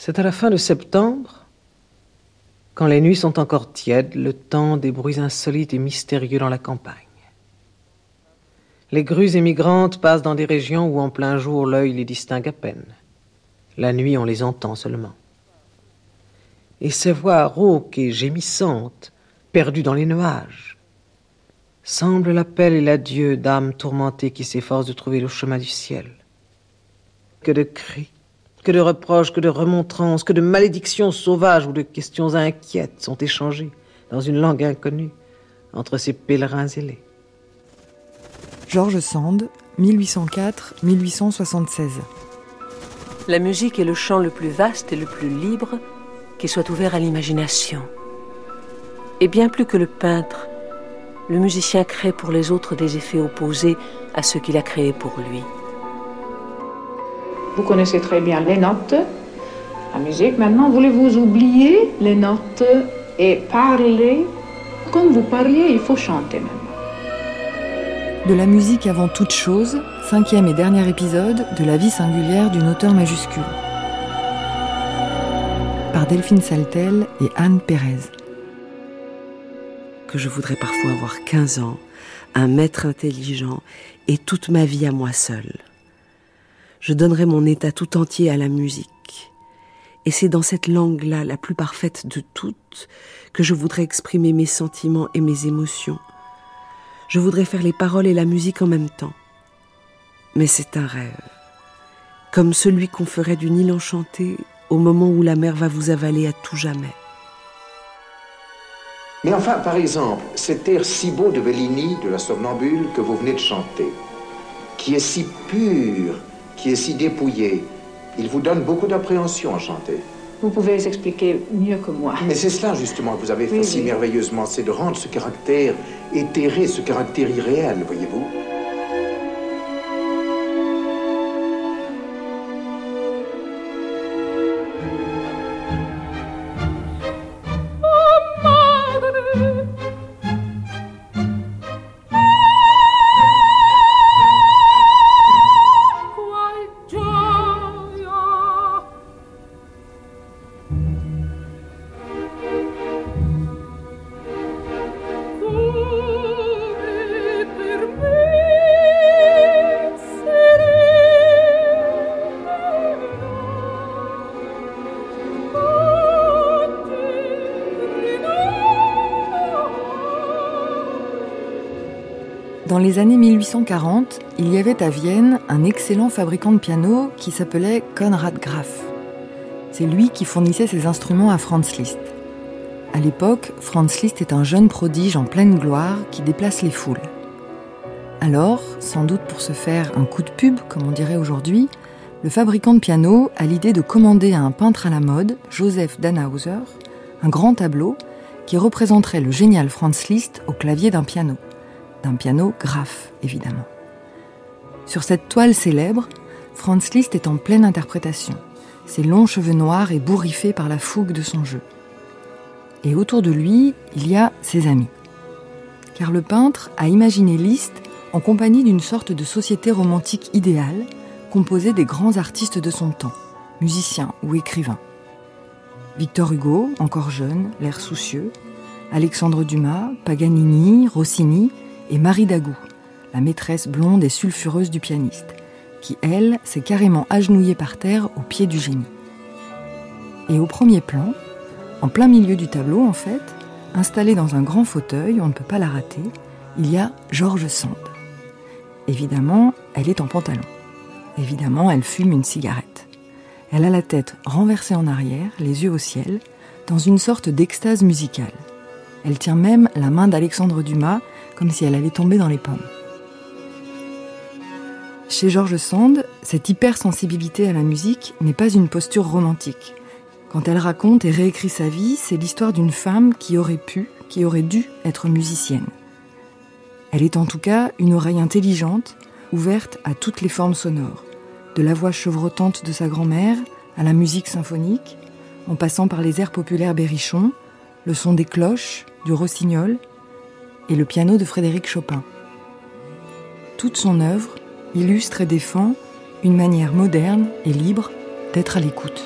C'est à la fin de septembre, quand les nuits sont encore tièdes, le temps des bruits insolites et mystérieux dans la campagne. Les grues émigrantes passent dans des régions où en plein jour l'œil les distingue à peine. La nuit on les entend seulement. Et ces voix rauques et gémissantes, perdues dans les nuages, semblent l'appel et l'adieu d'âmes tourmentées qui s'efforcent de trouver le chemin du ciel. Que de cris, que de reproches, que de remontrances, que de malédictions sauvages ou de questions inquiètes sont échangées dans une langue inconnue entre ces pèlerins ailés. Georges Sand, 1804-1876. La musique est le chant le plus vaste et le plus libre qui soit ouvert à l'imagination. Et bien plus que le peintre, le musicien crée pour les autres des effets opposés à ceux qu'il a créés pour lui. Vous connaissez très bien les notes, la musique. Maintenant, voulez-vous oublier les notes et parler? Comme vous parliez Il faut chanter maintenant. De la musique avant toute chose, cinquième et dernier épisode de la vie singulière d'une auteure majuscule. Par Delphine Saltel et Anne Pérez. Que je voudrais parfois avoir 15 ans, un maître intelligent et toute ma vie à moi seule. Je donnerais mon état tout entier à la musique. Et c'est dans cette langue-là, la plus parfaite de toutes, que je voudrais exprimer mes sentiments et mes émotions je voudrais faire les paroles et la musique en même temps. Mais c'est un rêve, comme celui qu'on ferait d'une île enchantée au moment où la mer va vous avaler à tout jamais. Mais enfin, par exemple, cet air si beau de Bellini, de la somnambule, que vous venez de chanter, qui est si pur, qui est si dépouillé, il vous donne beaucoup d'appréhension à chanter. Vous pouvez les expliquer mieux que moi. Mais c'est cela justement que vous avez fait si merveilleusement, c'est de rendre ce caractère éthéré, ce caractère irréel, voyez-vous. Les années 1840, il y avait à Vienne un excellent fabricant de pianos qui s'appelait Konrad Graf. C'est lui qui fournissait ses instruments à Franz Liszt. À l'époque, Franz Liszt est un jeune prodige en pleine gloire qui déplace les foules. Alors, sans doute pour se faire un coup de pub, comme on dirait aujourd'hui, le fabricant de pianos a l'idée de commander à un peintre à la mode, Joseph Dannhauser, un grand tableau qui représenterait le génial Franz Liszt au clavier d'un piano d'un piano graphe, évidemment. Sur cette toile célèbre, Franz Liszt est en pleine interprétation, ses longs cheveux noirs et bourriffés par la fougue de son jeu. Et autour de lui, il y a ses amis. Car le peintre a imaginé Liszt en compagnie d'une sorte de société romantique idéale, composée des grands artistes de son temps, musiciens ou écrivains. Victor Hugo, encore jeune, l'air soucieux, Alexandre Dumas, Paganini, Rossini, et Marie Dagou, la maîtresse blonde et sulfureuse du pianiste, qui, elle, s'est carrément agenouillée par terre au pied du génie. Et au premier plan, en plein milieu du tableau en fait, installée dans un grand fauteuil, on ne peut pas la rater, il y a Georges Sand. Évidemment, elle est en pantalon. Évidemment, elle fume une cigarette. Elle a la tête renversée en arrière, les yeux au ciel, dans une sorte d'extase musicale. Elle tient même la main d'Alexandre Dumas comme si elle allait tomber dans les pommes. Chez George Sand, cette hypersensibilité à la musique n'est pas une posture romantique. Quand elle raconte et réécrit sa vie, c'est l'histoire d'une femme qui aurait pu, qui aurait dû être musicienne. Elle est en tout cas une oreille intelligente, ouverte à toutes les formes sonores, de la voix chevrotante de sa grand-mère à la musique symphonique, en passant par les airs populaires berrichons, le son des cloches, du rossignol, et le piano de Frédéric Chopin. Toute son œuvre illustre et défend une manière moderne et libre d'être à l'écoute.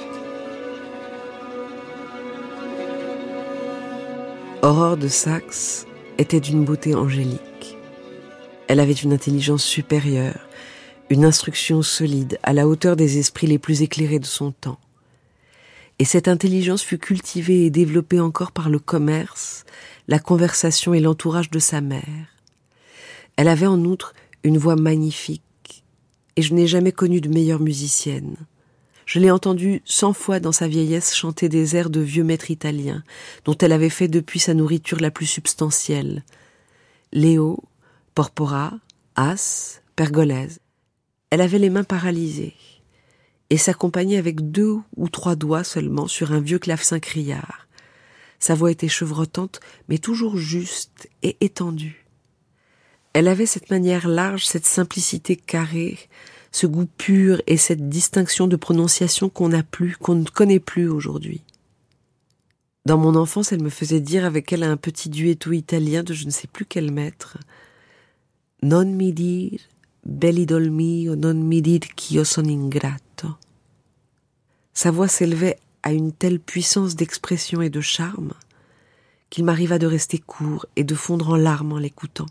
Aurore de Saxe était d'une beauté angélique. Elle avait une intelligence supérieure, une instruction solide, à la hauteur des esprits les plus éclairés de son temps. Et cette intelligence fut cultivée et développée encore par le commerce la conversation et l'entourage de sa mère. Elle avait en outre une voix magnifique, et je n'ai jamais connu de meilleure musicienne. Je l'ai entendue cent fois dans sa vieillesse chanter des airs de vieux maîtres italiens, dont elle avait fait depuis sa nourriture la plus substantielle. Léo, Porpora, As, Pergolèse. Elle avait les mains paralysées et s'accompagnait avec deux ou trois doigts seulement sur un vieux clavecin criard. Sa voix était chevrotante, mais toujours juste et étendue. Elle avait cette manière large, cette simplicité carrée, ce goût pur et cette distinction de prononciation qu'on n'a plus, qu'on ne connaît plus aujourd'hui. Dans mon enfance, elle me faisait dire avec elle un petit duetto italien de je ne sais plus quel maître. Non mi dir, bell'idol mio, non mi dir qu'io son ingrato. Sa voix s'élevait à une telle puissance d'expression et de charme qu'il m'arriva de rester court et de fondre en larmes en l'écoutant.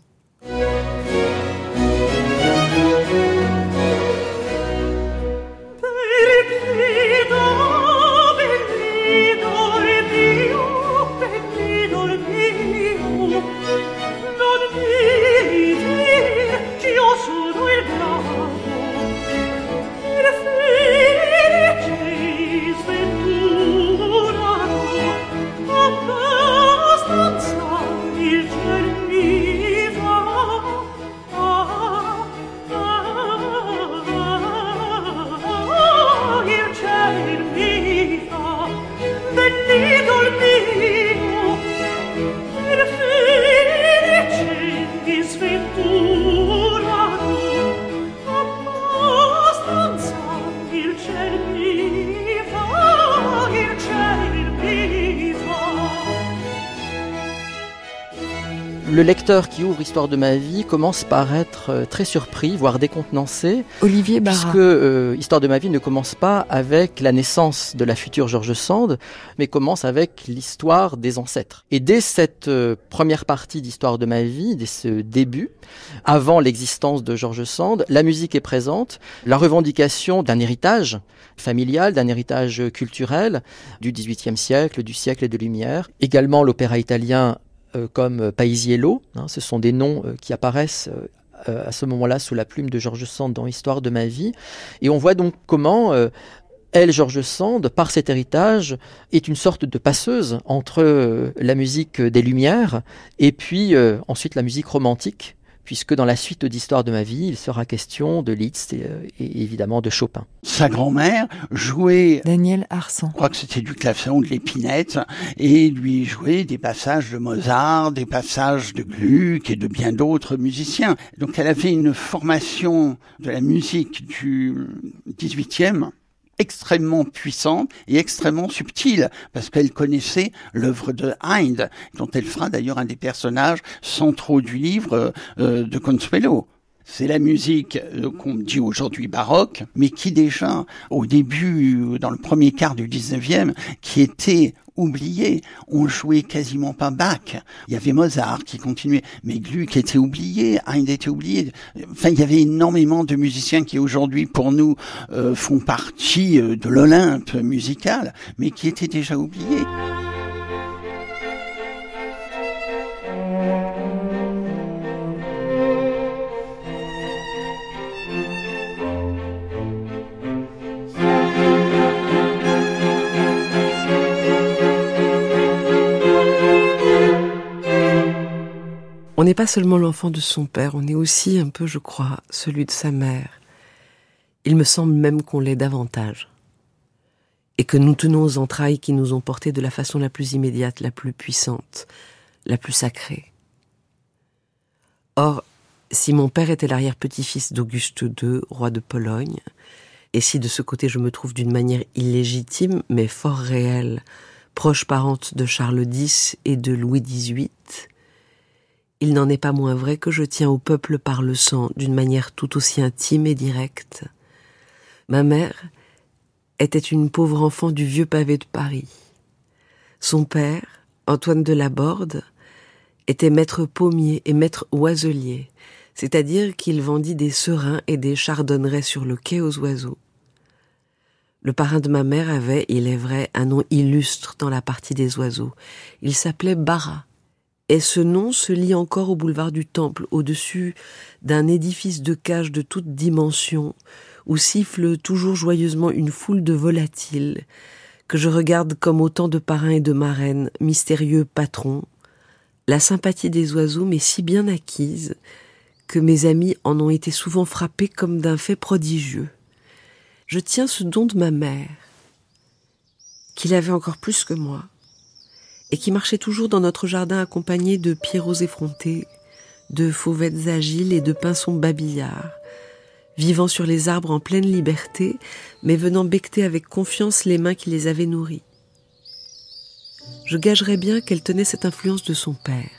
Le lecteur qui ouvre Histoire de ma vie commence par être euh, très surpris, voire décontenancé. Olivier Barra. Puisque euh, Histoire de ma vie ne commence pas avec la naissance de la future George Sand, mais commence avec l'histoire des ancêtres. Et dès cette euh, première partie d'Histoire de ma vie, dès ce début, avant l'existence de George Sand, la musique est présente, la revendication d'un héritage familial, d'un héritage culturel du XVIIIe siècle, du siècle de Lumière, également l'opéra italien comme Paisiello. Hein, ce sont des noms euh, qui apparaissent euh, à ce moment-là sous la plume de Georges Sand dans Histoire de ma vie. Et on voit donc comment elle, Georges Sand, par cet héritage, est une sorte de passeuse entre la musique des Lumières et puis ensuite la musique romantique puisque dans la suite d'Histoire de ma vie, il sera question de Liszt euh, et, évidemment de Chopin. Sa grand-mère jouait... Daniel Arsan. Je crois que c'était du clavecin ou de l'épinette, et lui jouait des passages de Mozart, des passages de Gluck et de bien d'autres musiciens. Donc elle avait une formation de la musique du 18e extrêmement puissante et extrêmement subtile, parce qu'elle connaissait l'œuvre de Hind, dont elle fera d'ailleurs un des personnages centraux du livre euh, de Consuelo. C'est la musique euh, qu'on dit aujourd'hui baroque, mais qui déjà, au début, dans le premier quart du 19e, qui était oublié. On jouait quasiment pas Bach. Il y avait Mozart qui continuait, mais Gluck était oublié, Haydn était oublié. Enfin, il y avait énormément de musiciens qui aujourd'hui, pour nous, euh, font partie euh, de l'Olympe musical, mais qui étaient déjà oubliés. On n'est pas seulement l'enfant de son père, on est aussi un peu, je crois, celui de sa mère. Il me semble même qu'on l'est davantage. Et que nous tenons aux entrailles qui nous ont portés de la façon la plus immédiate, la plus puissante, la plus sacrée. Or, si mon père était l'arrière-petit-fils d'Auguste II, roi de Pologne, et si de ce côté je me trouve d'une manière illégitime, mais fort réelle, proche parente de Charles X et de Louis XVIII, il n'en est pas moins vrai que je tiens au peuple par le sang d'une manière tout aussi intime et directe. Ma mère était une pauvre enfant du vieux pavé de Paris. Son père, Antoine de Laborde, était maître pommier et maître oiselier, c'est-à-dire qu'il vendit des serins et des chardonnerets sur le quai aux oiseaux. Le parrain de ma mère avait, il est vrai, un nom illustre dans la partie des oiseaux. Il s'appelait Barra. Et ce nom se lit encore au boulevard du Temple, au-dessus d'un édifice de cage de toute dimension, où siffle toujours joyeusement une foule de volatiles, que je regarde comme autant de parrains et de marraines, mystérieux patrons. La sympathie des oiseaux m'est si bien acquise que mes amis en ont été souvent frappés comme d'un fait prodigieux. Je tiens ce don de ma mère, qu'il avait encore plus que moi, et qui marchait toujours dans notre jardin accompagné de pierrots effrontés, de fauvettes agiles et de pinsons babillards, vivant sur les arbres en pleine liberté, mais venant becter avec confiance les mains qui les avaient nourris. Je gagerais bien qu'elle tenait cette influence de son père,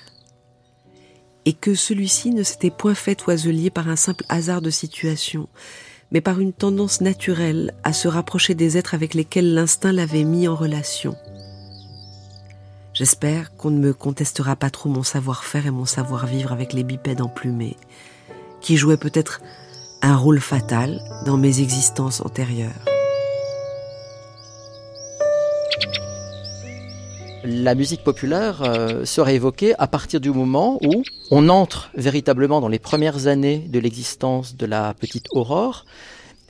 et que celui-ci ne s'était point fait oiselier par un simple hasard de situation, mais par une tendance naturelle à se rapprocher des êtres avec lesquels l'instinct l'avait mis en relation. J'espère qu'on ne me contestera pas trop mon savoir-faire et mon savoir-vivre avec les bipèdes emplumés, qui jouaient peut-être un rôle fatal dans mes existences antérieures. La musique populaire euh, serait évoquée à partir du moment où on entre véritablement dans les premières années de l'existence de la petite Aurore,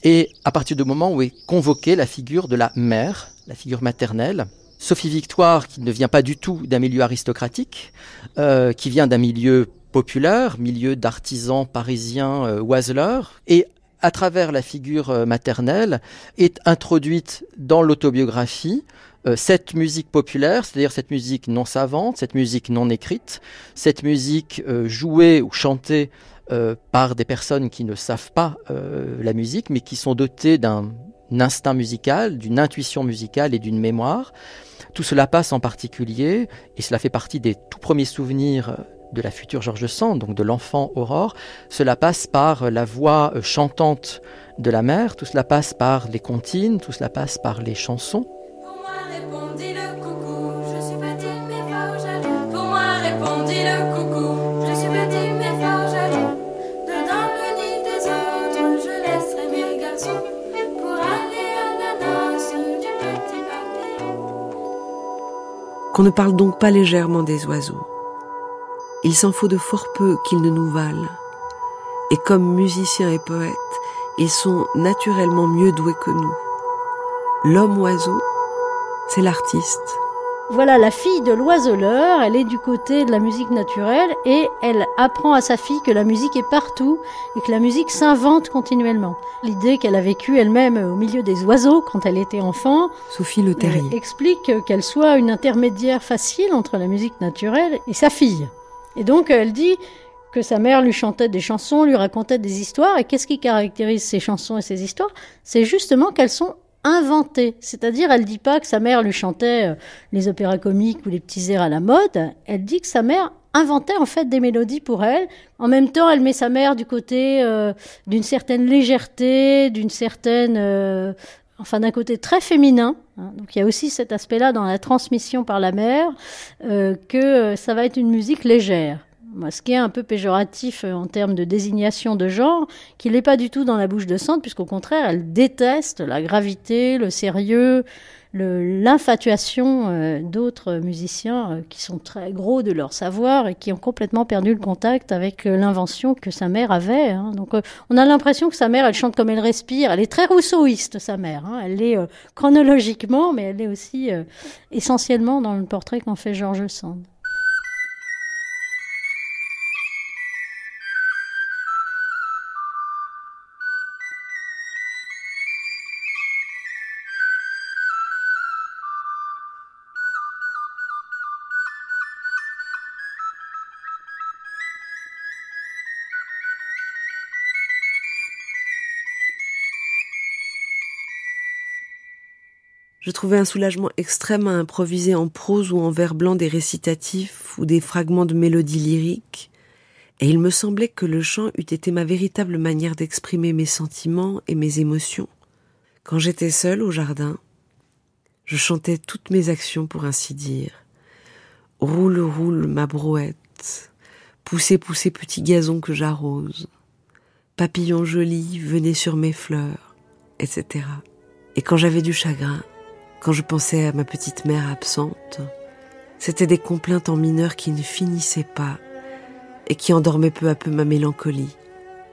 et à partir du moment où est convoquée la figure de la mère, la figure maternelle, Sophie Victoire, qui ne vient pas du tout d'un milieu aristocratique, euh, qui vient d'un milieu populaire, milieu d'artisans parisiens euh, oiseleurs, et à travers la figure euh, maternelle est introduite dans l'autobiographie euh, cette musique populaire, c'est-à-dire cette musique non savante, cette musique non écrite, cette musique jouée ou chantée par des personnes qui ne savent pas la musique, mais qui sont dotées d'un instinct musical, d'une intuition musicale et d'une mémoire. Tout cela passe en particulier, et cela fait partie des tout premiers souvenirs de la future George Sand, donc de l'enfant Aurore, cela passe par la voix euh, chantante de la mère, tout cela passe par les comptines, tout cela passe par les chansons. Pour moi répondit le coucou, je suis mais. Pour moi répondit le coucou, Qu'on ne parle donc pas légèrement des oiseaux il s'en faut de fort peu qu'ils ne nous valent. Et comme musiciens et poètes, ils sont naturellement mieux doués que nous. L'homme-oiseau, c'est l'artiste. Voilà la fille de l'oiseleur, elle est du côté de la musique naturelle et elle apprend à sa fille que la musique est partout et que la musique s'invente continuellement. L'idée qu'elle a vécue elle-même au milieu des oiseaux quand elle était enfant, Sophie Le Terrier, explique qu'elle soit une intermédiaire facile entre la musique naturelle et sa fille. Et donc elle dit que sa mère lui chantait des chansons, lui racontait des histoires. Et qu'est-ce qui caractérise ces chansons et ces histoires? C'est justement qu'elles sont inventées. C'est-à-dire, elle dit pas que sa mère lui chantait euh, les opéras comiques ou les petits airs à la mode. Elle dit que sa mère inventait en fait des mélodies pour elle. En même temps, elle met sa mère du côté euh, d'une certaine légèreté, d'une certaine euh, enfin d'un côté très féminin. Hein. donc il y a aussi cet aspect-là dans la transmission par la mère que ça va être une musique légère. Ce qui est un peu péjoratif euh, en termes de désignation de genre, qu'il n'est pas du tout dans la bouche de Sand, puisqu'au contraire, elle déteste la gravité, le sérieux, l'infatuation euh, d'autres musiciens euh, qui sont très gros de leur savoir et qui ont complètement perdu le contact avec l'invention que sa mère avait. Hein. Donc on a l'impression que sa mère, elle chante comme elle respire. Elle est très rousseauiste, sa mère. Hein. Elle l'est chronologiquement, mais elle est aussi essentiellement dans le portrait qu'en fait Georges Sand. Je trouvais un soulagement extrême à improviser en prose ou en vers blanc des récitatifs ou des fragments de mélodies lyriques, et il me semblait que le chant eût été ma véritable manière d'exprimer mes sentiments et mes émotions. Quand j'étais seule au jardin, je chantais toutes mes actions pour ainsi dire, Roule, roule ma brouette, poussez, poussez petit gazon que j'arrose, papillon joli, venez sur mes fleurs, etc. Et quand j'avais du chagrin, quand je pensais à ma petite mère absente, c'était des complaintes en mineur qui ne finissaient pas et qui endormaient peu à peu ma mélancolie,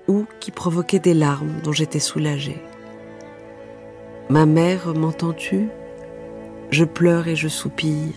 ou qui provoquaient des larmes dont j'étais soulagée. Ma mère, m'entends-tu? Je pleure et je soupire.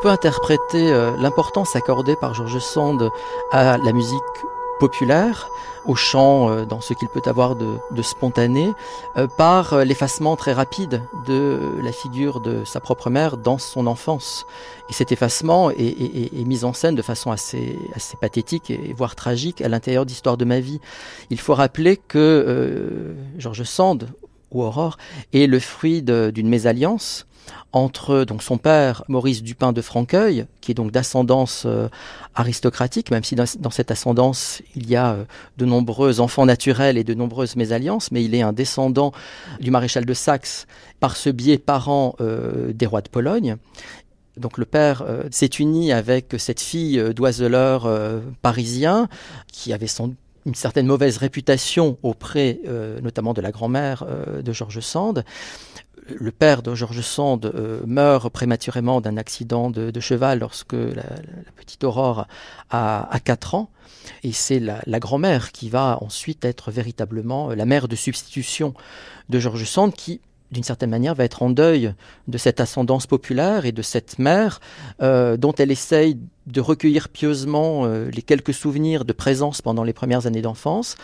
Peut interpréter euh, l'importance accordée par Georges Sand à la musique populaire, au chant euh, dans ce qu'il peut avoir de, spontané, euh, par l'effacement très rapide de la figure de sa propre mère dans son enfance. Et cet effacement est, mis en scène de façon assez, pathétique et voire tragique à l'intérieur d'Histoire de ma vie. Il faut rappeler que Georges Sand, ou Aurore, est le fruit d'une mésalliance entre donc son père Maurice Dupin de Franqueuil, qui est donc d'ascendance euh, aristocratique, même si dans, cette ascendance il y a euh, de nombreux enfants naturels et de nombreuses mésalliances, mais il est un descendant du maréchal de Saxe, par ce biais parent euh, des rois de Pologne. Donc le père s'est uni avec cette fille d'oiseleur parisien qui avait son une certaine mauvaise réputation auprès notamment de la grand-mère de Georges Sand le père de Georges Sand euh, meurt prématurément d'un accident de, cheval lorsque la, petite Aurore a, 4 ans. Et c'est la, grand-mère qui va ensuite être véritablement la mère de substitution de Georges Sand qui, d'une certaine manière, va être en deuil de cette ascendance populaire et de cette mère euh, dont elle essaye de recueillir pieusement euh, les quelques souvenirs de présence pendant les premières années d'enfance.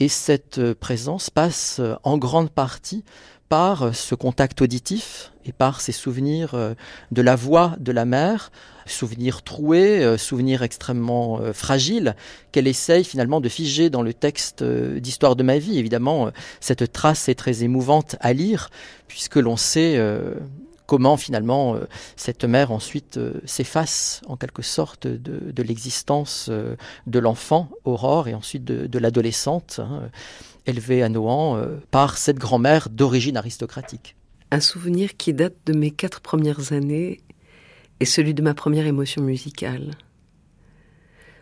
Et cette présence passe en grande partie par ce contact auditif et par ces souvenirs euh, de la voix de la mère, souvenirs troués, euh, souvenirs extrêmement euh, fragiles, qu'elle essaye finalement de figer dans le texte d'Histoire de ma vie. Évidemment, cette trace est très émouvante à lire, puisque l'on sait comment finalement cette mère ensuite s'efface en quelque sorte de, l'existence de l'enfant, Aurore, et ensuite de, l'adolescente. Hein élevé à Nohant euh, par cette grand-mère d'origine aristocratique. Un souvenir qui date de mes quatre premières années est celui de ma première émotion musicale.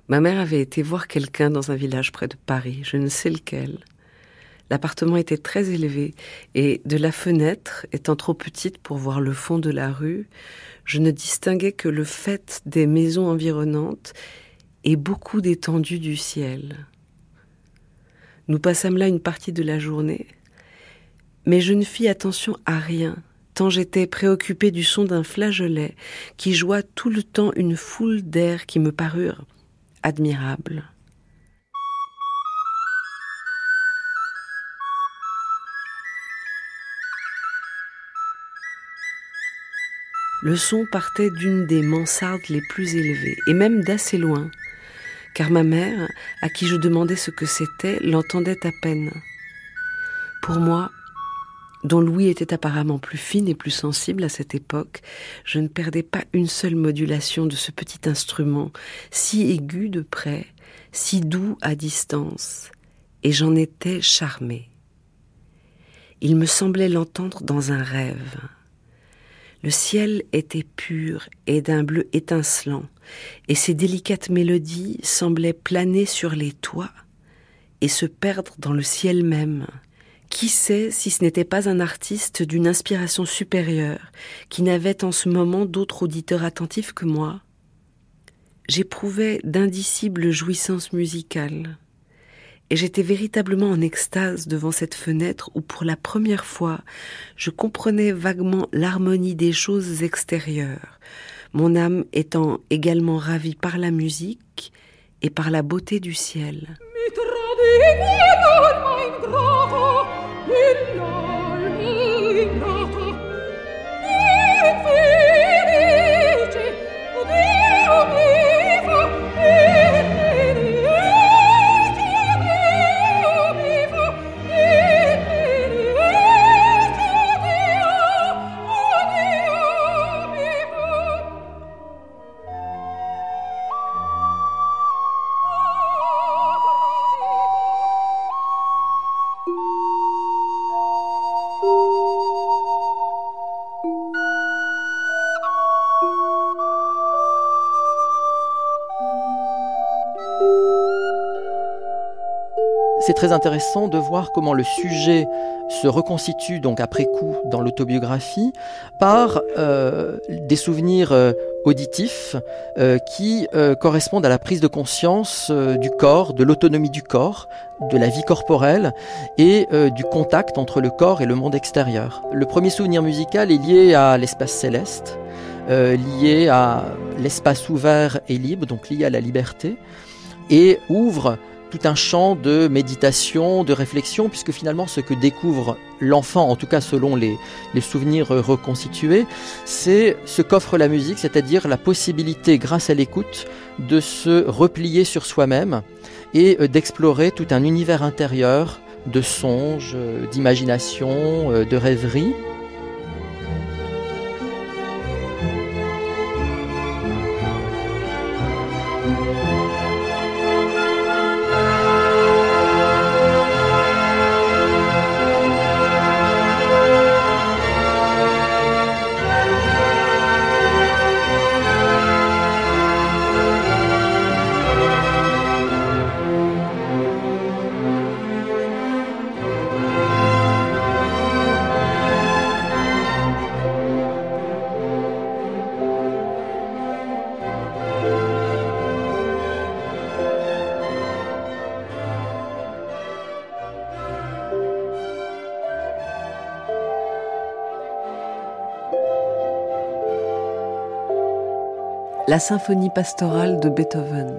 Ma mère avait été voir quelqu'un dans un village près de Paris, je ne sais lequel. L'appartement était très élevé et de la fenêtre, étant trop petite pour voir le fond de la rue, je ne distinguais que le fait des maisons environnantes et beaucoup d'étendues du ciel. Nous passâmes là une partie de la journée, mais je ne fis attention à rien, tant j'étais préoccupée du son d'un flageolet qui joua tout le temps une foule d'airs qui me parurent admirables. Le son partait d'une des mansardes les plus élevées, et même d'assez loin, car ma mère, à qui je demandais ce que c'était, l'entendait à peine. Pour moi, dont l'ouïe était apparemment plus fine et plus sensible à cette époque, je ne perdais pas une seule modulation de ce petit instrument, si aigu de près, si doux à distance, et j'en étais charmée. Il me semblait l'entendre dans un rêve. Le ciel était pur et d'un bleu étincelant, et ses délicates mélodies semblaient planer sur les toits et se perdre dans le ciel même. Qui sait si ce n'était pas un artiste d'une inspiration supérieure, qui n'avait en ce moment d'autre auditeur attentif que moi j'éprouvais d'indicibles jouissances musicales. Et j'étais véritablement en extase devant cette fenêtre où pour la première fois je comprenais vaguement l'harmonie des choses extérieures, mon âme étant également ravie par la musique et par la beauté du ciel. C'est très intéressant de voir comment le sujet se reconstitue donc après coup dans l'autobiographie par euh, des souvenirs euh, auditifs euh, qui correspondent à la prise de conscience du corps, de l'autonomie du corps, de la vie corporelle et du contact entre le corps et le monde extérieur. Le premier souvenir musical est lié à l'espace céleste, lié à l'espace ouvert et libre, donc lié à la liberté, et ouvre un champ de méditation, de réflexion, puisque finalement ce que découvre l'enfant, en tout cas selon les, souvenirs reconstitués, c'est ce qu'offre la musique, c'est-à-dire la possibilité, grâce à l'écoute, de se replier sur soi-même et euh, d'explorer tout un univers intérieur de songes, euh, d'imagination, euh, de rêverie. La symphonie pastorale de Beethoven.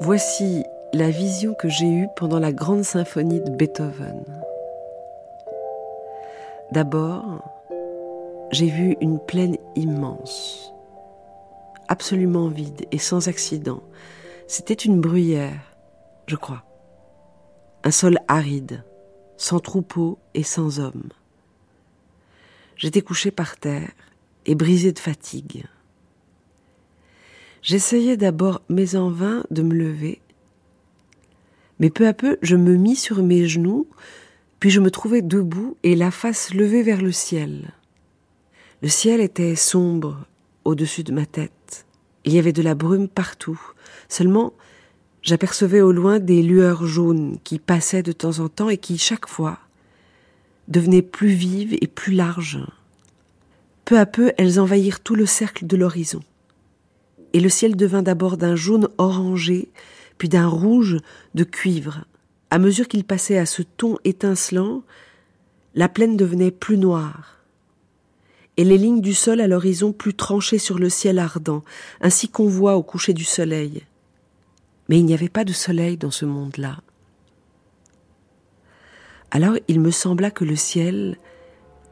Voici la vision que j'ai eue pendant la grande symphonie de Beethoven. D'abord, j'ai vu une plaine immense, absolument vide et sans accident. C'était une bruyère, je crois. Un sol aride, sans troupeau et sans hommes. J'étais couché par terre et brisé de fatigue. J'essayais d'abord, mais en vain, de me lever. Mais peu à peu, je me mis sur mes genoux, puis je me trouvais debout et la face levée vers le ciel. Le ciel était sombre au-dessus de ma tête. Il y avait de la brume partout. Seulement, j'apercevais au loin des lueurs jaunes qui passaient de temps en temps et qui, chaque fois, devenaient plus vives et plus larges. Peu à peu, elles envahirent tout le cercle de l'horizon. Et le ciel devint d'abord d'un jaune orangé, puis d'un rouge de cuivre. À mesure qu'il passait à ce ton étincelant, la plaine devenait plus noire, et les lignes du sol à l'horizon plus tranchées sur le ciel ardent, ainsi qu'on voit au coucher du soleil. Mais il n'y avait pas de soleil dans ce monde-là. Alors il me sembla que le ciel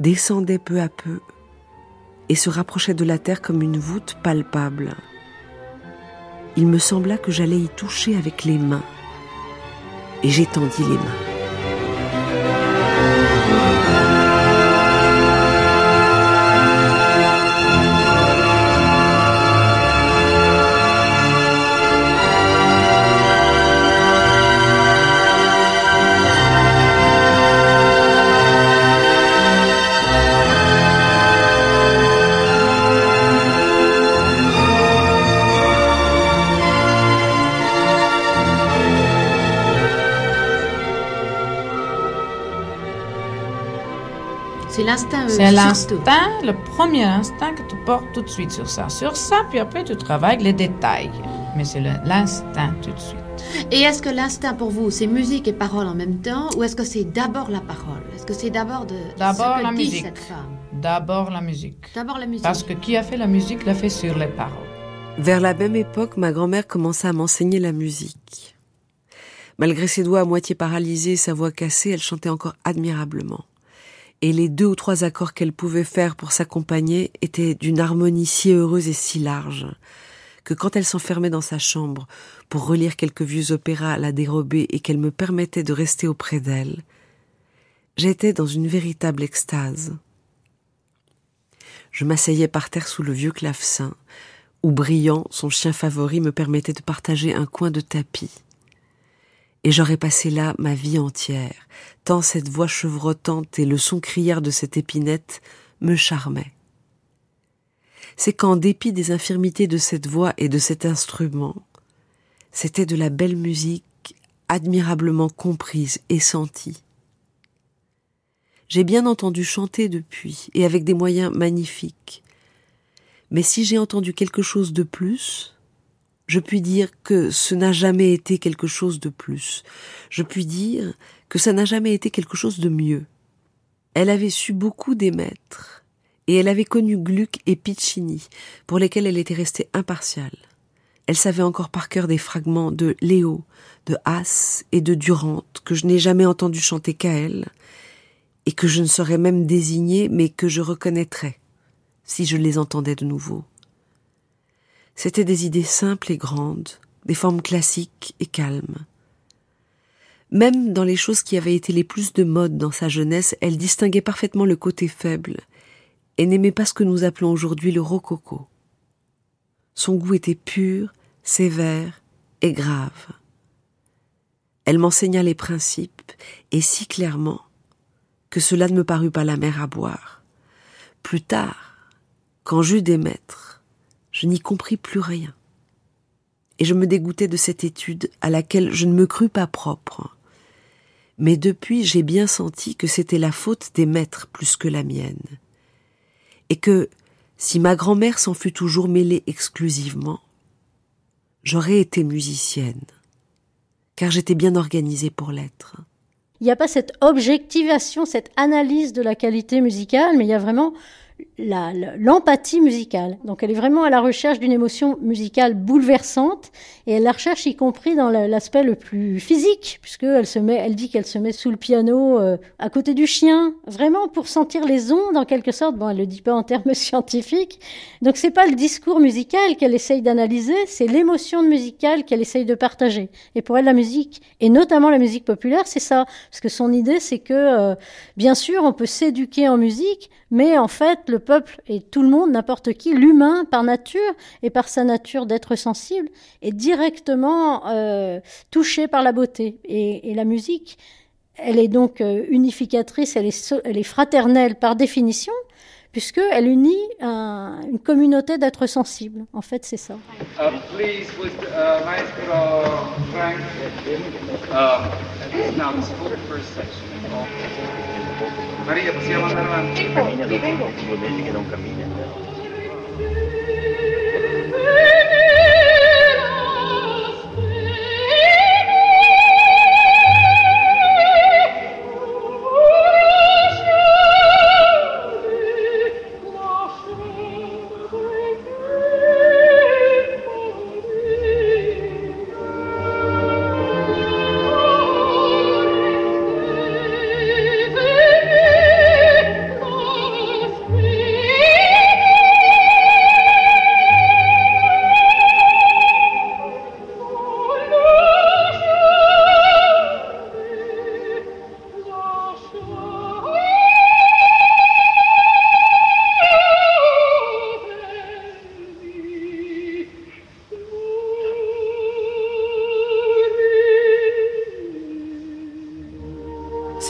descendait peu à peu et se rapprochait de la terre comme une voûte palpable. Il me sembla que j'allais y toucher avec les mains, et j'étendis les mains. C'est l'instinct, le premier instinct que tu portes tout de suite sur ça. Sur ça, puis après tu travailles les détails. Mais c'est l'instinct tout de suite. Et est-ce que l'instinct pour vous, c'est musique et parole en même temps, ou est-ce que c'est d'abord la parole? Est-ce que c'est d'abord de d'abord la dit musique cette femme? D'abord la musique. D'abord la musique. Parce que qui a fait la musique l'a fait sur les paroles. Vers la même époque, ma grand-mère commença à m'enseigner la musique. Malgré ses doigts à moitié paralysés et sa voix cassée, elle chantait encore admirablement. Et les deux ou trois accords qu'elle pouvait faire pour s'accompagner étaient d'une harmonie si heureuse et si large que quand elle s'enfermait dans sa chambre pour relire quelques vieux opéras à la dérobée et qu'elle me permettait de rester auprès d'elle, j'étais dans une véritable extase. Je m'asseyais par terre sous le vieux clavecin, où Brillant, son chien favori, me permettait de partager un coin de tapis. Et j'aurais passé là ma vie entière, tant cette voix chevrotante et le son criard de cette épinette me charmaient. C'est qu'en dépit des infirmités de cette voix et de cet instrument, c'était de la belle musique admirablement comprise et sentie. J'ai bien entendu chanter depuis, et avec des moyens magnifiques. Mais si j'ai entendu quelque chose de plus, je puis dire que ce n'a jamais été quelque chose de plus. Je puis dire que ça n'a jamais été quelque chose de mieux. Elle avait su beaucoup d'émettre, et elle avait connu Gluck et Piccini, pour lesquels elle était restée impartiale. Elle savait encore par cœur des fragments de Léo, de Haas et de Durante que je n'ai jamais entendu chanter qu'à elle, et que je ne saurais même désigner, mais que je reconnaîtrais si je les entendais de nouveau. C'étaient des idées simples et grandes, des formes classiques et calmes. Même dans les choses qui avaient été les plus de mode dans sa jeunesse, elle distinguait parfaitement le côté faible et n'aimait pas ce que nous appelons aujourd'hui le rococo. Son goût était pur, sévère et grave. Elle m'enseigna les principes, et si clairement que cela ne me parut pas la mer à boire. Plus tard, quand j'eus des maîtres, je n'y compris plus rien. Et je me dégoûtais de cette étude à laquelle je ne me crus pas propre. Mais depuis, j'ai bien senti que c'était la faute des maîtres plus que la mienne. Et que, si ma grand-mère s'en fut toujours mêlée exclusivement, j'aurais été musicienne, car j'étais bien organisée pour l'être. Il n'y a pas cette objectivation, cette analyse de la qualité musicale, mais il y a vraiment l'empathie musicale. Donc elle est vraiment à la recherche d'une émotion musicale bouleversante et elle la recherche y compris dans l'aspect le plus physique puisque elle se met, elle dit qu'elle se met sous le piano euh, à côté du chien, vraiment pour sentir les ondes en quelque sorte. Bon, elle le dit pas en termes scientifiques. Donc c'est pas le discours musical qu'elle essaye d'analyser, c'est l'émotion musicale qu'elle essaye de partager. Et pour elle la musique et notamment la musique populaire, c'est ça parce que son idée c'est que euh, bien sûr on peut s'éduquer en musique, mais en fait peuple et tout le monde, n'importe qui, l'humain par nature et par sa nature d'être sensible, est directement euh, touché par la beauté. Et, la musique, elle est donc euh, unificatrice, elle est, elle est fraternelle par définition, puisqu'elle unit une communauté d'êtres sensibles. En fait, c'est ça. Uh, with, uh. Maria, possiamo andare avanti? Cammina dopo, due mesi che non cammina.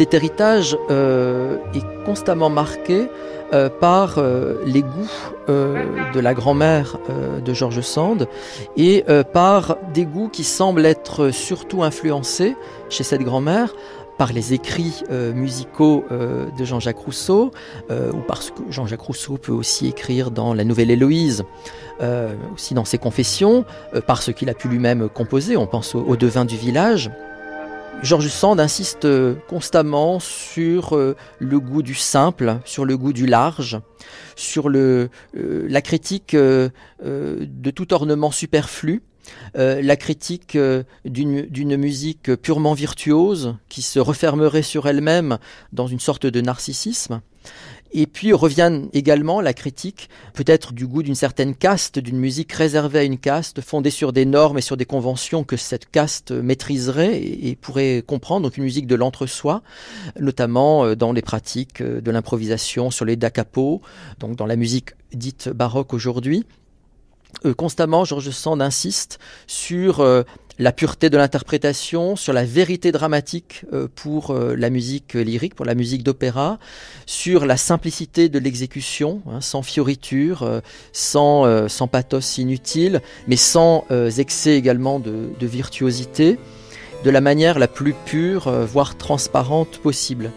Cet héritage euh, est constamment marqué euh, par euh, les goûts de la grand-mère de George Sand et par des goûts qui semblent être surtout influencés chez cette grand-mère par les écrits musicaux de Jean-Jacques Rousseau, ou parce que Jean-Jacques Rousseau peut aussi écrire dans La Nouvelle Héloïse, aussi dans ses confessions, par ce qu'il a pu lui-même composer, on pense au, au devin du village. Georges Sand insiste constamment sur le goût du simple, sur le goût du large, sur le, la critique de tout ornement superflu, euh, la critique euh, d'une musique purement virtuose qui se refermerait sur elle-même dans une sorte de narcissisme. Et puis revient également la critique peut-être du goût d'une certaine caste, d'une musique réservée à une caste, fondée sur des normes et sur des conventions que cette caste maîtriserait et, pourrait comprendre, donc une musique de l'entre-soi, notamment euh, dans les pratiques de l'improvisation sur les da capo, donc dans la musique dite baroque aujourd'hui. Euh, constamment, Georges Sand insiste sur euh, la pureté de l'interprétation, sur la vérité dramatique euh, pour la musique lyrique, pour la musique d'opéra, sur la simplicité de l'exécution, hein, sans fioriture, sans, sans, pathos inutile, mais sans excès également de, virtuosité, de la manière la plus pure, voire transparente possible.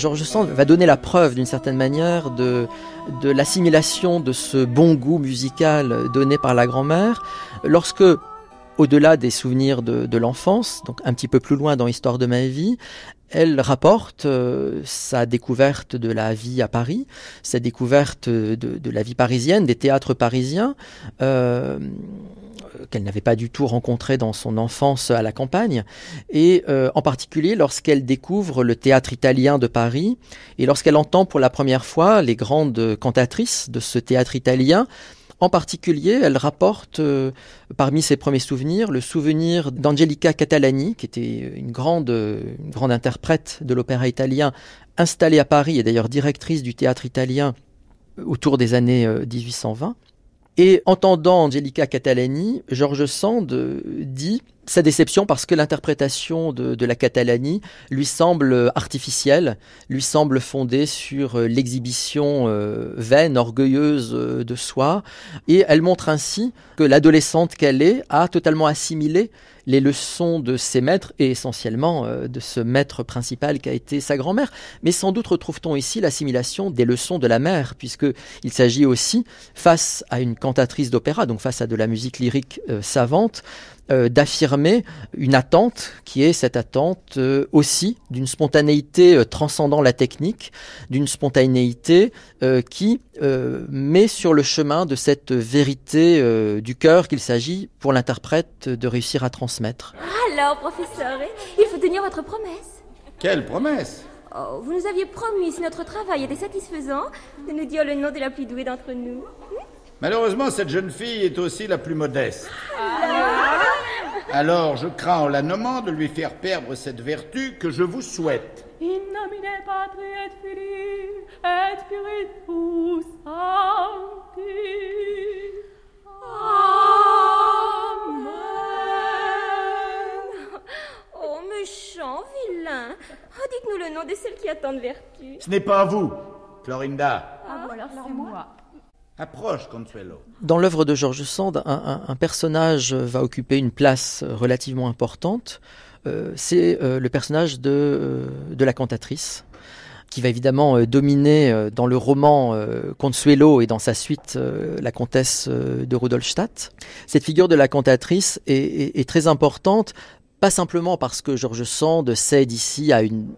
Georges Sand va donner la preuve d'une certaine manière de, l'assimilation de ce bon goût musical donné par la grand-mère lorsque au-delà des souvenirs de, l'enfance, donc un petit peu plus loin dans l'histoire de ma vie, elle rapporte euh, sa découverte de la vie à Paris, sa découverte de, la vie parisienne, des théâtres parisiens, euh, qu'elle n'avait pas du tout rencontré dans son enfance à la campagne, et euh, en particulier lorsqu'elle découvre le théâtre italien de Paris, et lorsqu'elle entend pour la première fois les grandes cantatrices de ce théâtre italien, en particulier, elle rapporte euh, parmi ses premiers souvenirs le souvenir d'Angelica Catalani, qui était une grande, une grande interprète de l'opéra italien installée à Paris et d'ailleurs directrice du théâtre italien autour des années 1820. Euh, et entendant Angelica Catalani, Georges Sand euh, dit sa déception parce que l'interprétation de, la Catalani lui semble artificielle, lui semble fondée sur euh, l'exhibition euh, vaine, orgueilleuse de soi, et elle montre ainsi que l'adolescente qu'elle est a totalement assimilé les leçons de ses maîtres et essentiellement euh, de ce maître principal qui a été sa grand-mère. Mais sans doute retrouve-t-on ici l'assimilation des leçons de la mère, puisqu'il s'agit aussi, face à une cantatrice d'opéra, donc face à de la musique lyrique euh, savante, euh, d'affirmer une attente qui est cette attente euh, aussi d'une spontanéité euh, transcendant la technique, d'une spontanéité qui met sur le chemin de cette vérité du cœur qu'il s'agit pour l'interprète de réussir à transmettre. Alors, professeur, il faut tenir votre promesse. Quelle promesse? Oh, Vous nous aviez promis, si notre travail était satisfaisant, de nous dire le nom de la plus douée d'entre nous. Malheureusement, cette jeune fille est aussi la plus modeste. Alors, je crains en la nommant de lui faire perdre cette vertu que je vous souhaite. In nomine Patri et Filii et Spiritus Sancti. Amen. Oh, méchant, vilain. Oh, dites-nous le nom de celle qui a tant de vertu. Ce n'est pas à vous, Clorinda. Ah, alors c'est moi. Approche, Consuelo. Dans l'œuvre de Georges Sand, un, personnage va occuper une place relativement importante. Euh, c'est euh, le personnage de, euh, de, la cantatrice, qui va évidemment dominer dans le roman Consuelo et dans sa suite la comtesse de Rudolstadt. Cette figure de la cantatrice est, est très importante, pas simplement parce que Georges Sand cède ici à une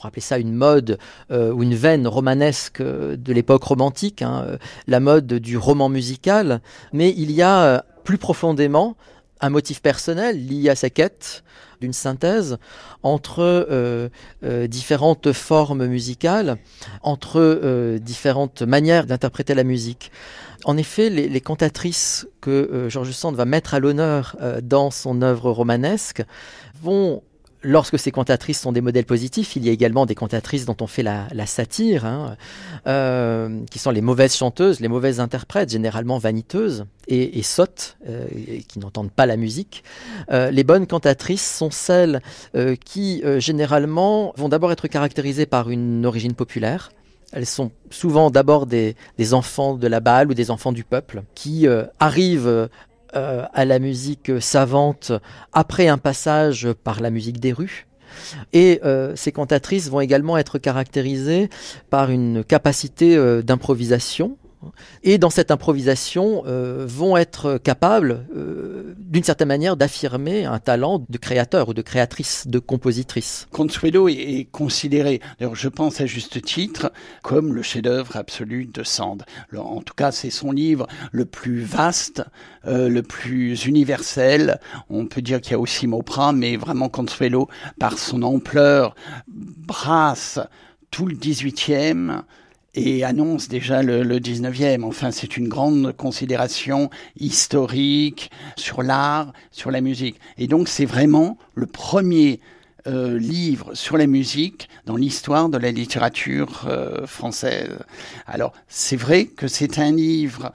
pourrait appeler ça une mode ou une veine romanesque de l'époque romantique, hein, la mode du roman musical, mais il y a plus profondément un motif personnel lié à sa quête d'une synthèse entre euh, euh, différentes formes musicales, entre euh, différentes manières d'interpréter la musique. En effet, les, cantatrices que Georges Sand va mettre à l'honneur dans son œuvre romanesque vont lorsque ces cantatrices sont des modèles positifs, il y a également des cantatrices dont on fait la, satire, hein, euh, qui sont les mauvaises chanteuses, les mauvaises interprètes, généralement vaniteuses et, sottes, euh, qui n'entendent pas la musique. Euh, les bonnes cantatrices sont celles qui, généralement, vont d'abord être caractérisées par une origine populaire. Elles sont souvent d'abord des, enfants de la balle ou des enfants du peuple qui arrivent euh, à la musique savante après un passage par la musique des rues. Et euh, ces cantatrices vont également être caractérisées par une capacité euh, d'improvisation et dans cette improvisation euh, vont être capables, euh, d'une certaine manière, d'affirmer un talent de créateur ou de créatrice, de compositrice. Consuelo est considéré, d'ailleurs je pense à juste titre, comme le chef-d'œuvre absolu de Sand. En tout cas, c'est son livre le plus vaste, euh, le plus universel. On peut dire qu'il y a aussi Mauprat, mais vraiment Consuelo, par son ampleur, brasse tout le 18e, et annonce déjà le, le 19e. Enfin, c'est une grande considération historique sur l'art, sur la musique. Et donc, c'est vraiment le premier euh, livre sur la musique dans l'histoire de la littérature euh, française. Alors, c'est vrai que c'est un livre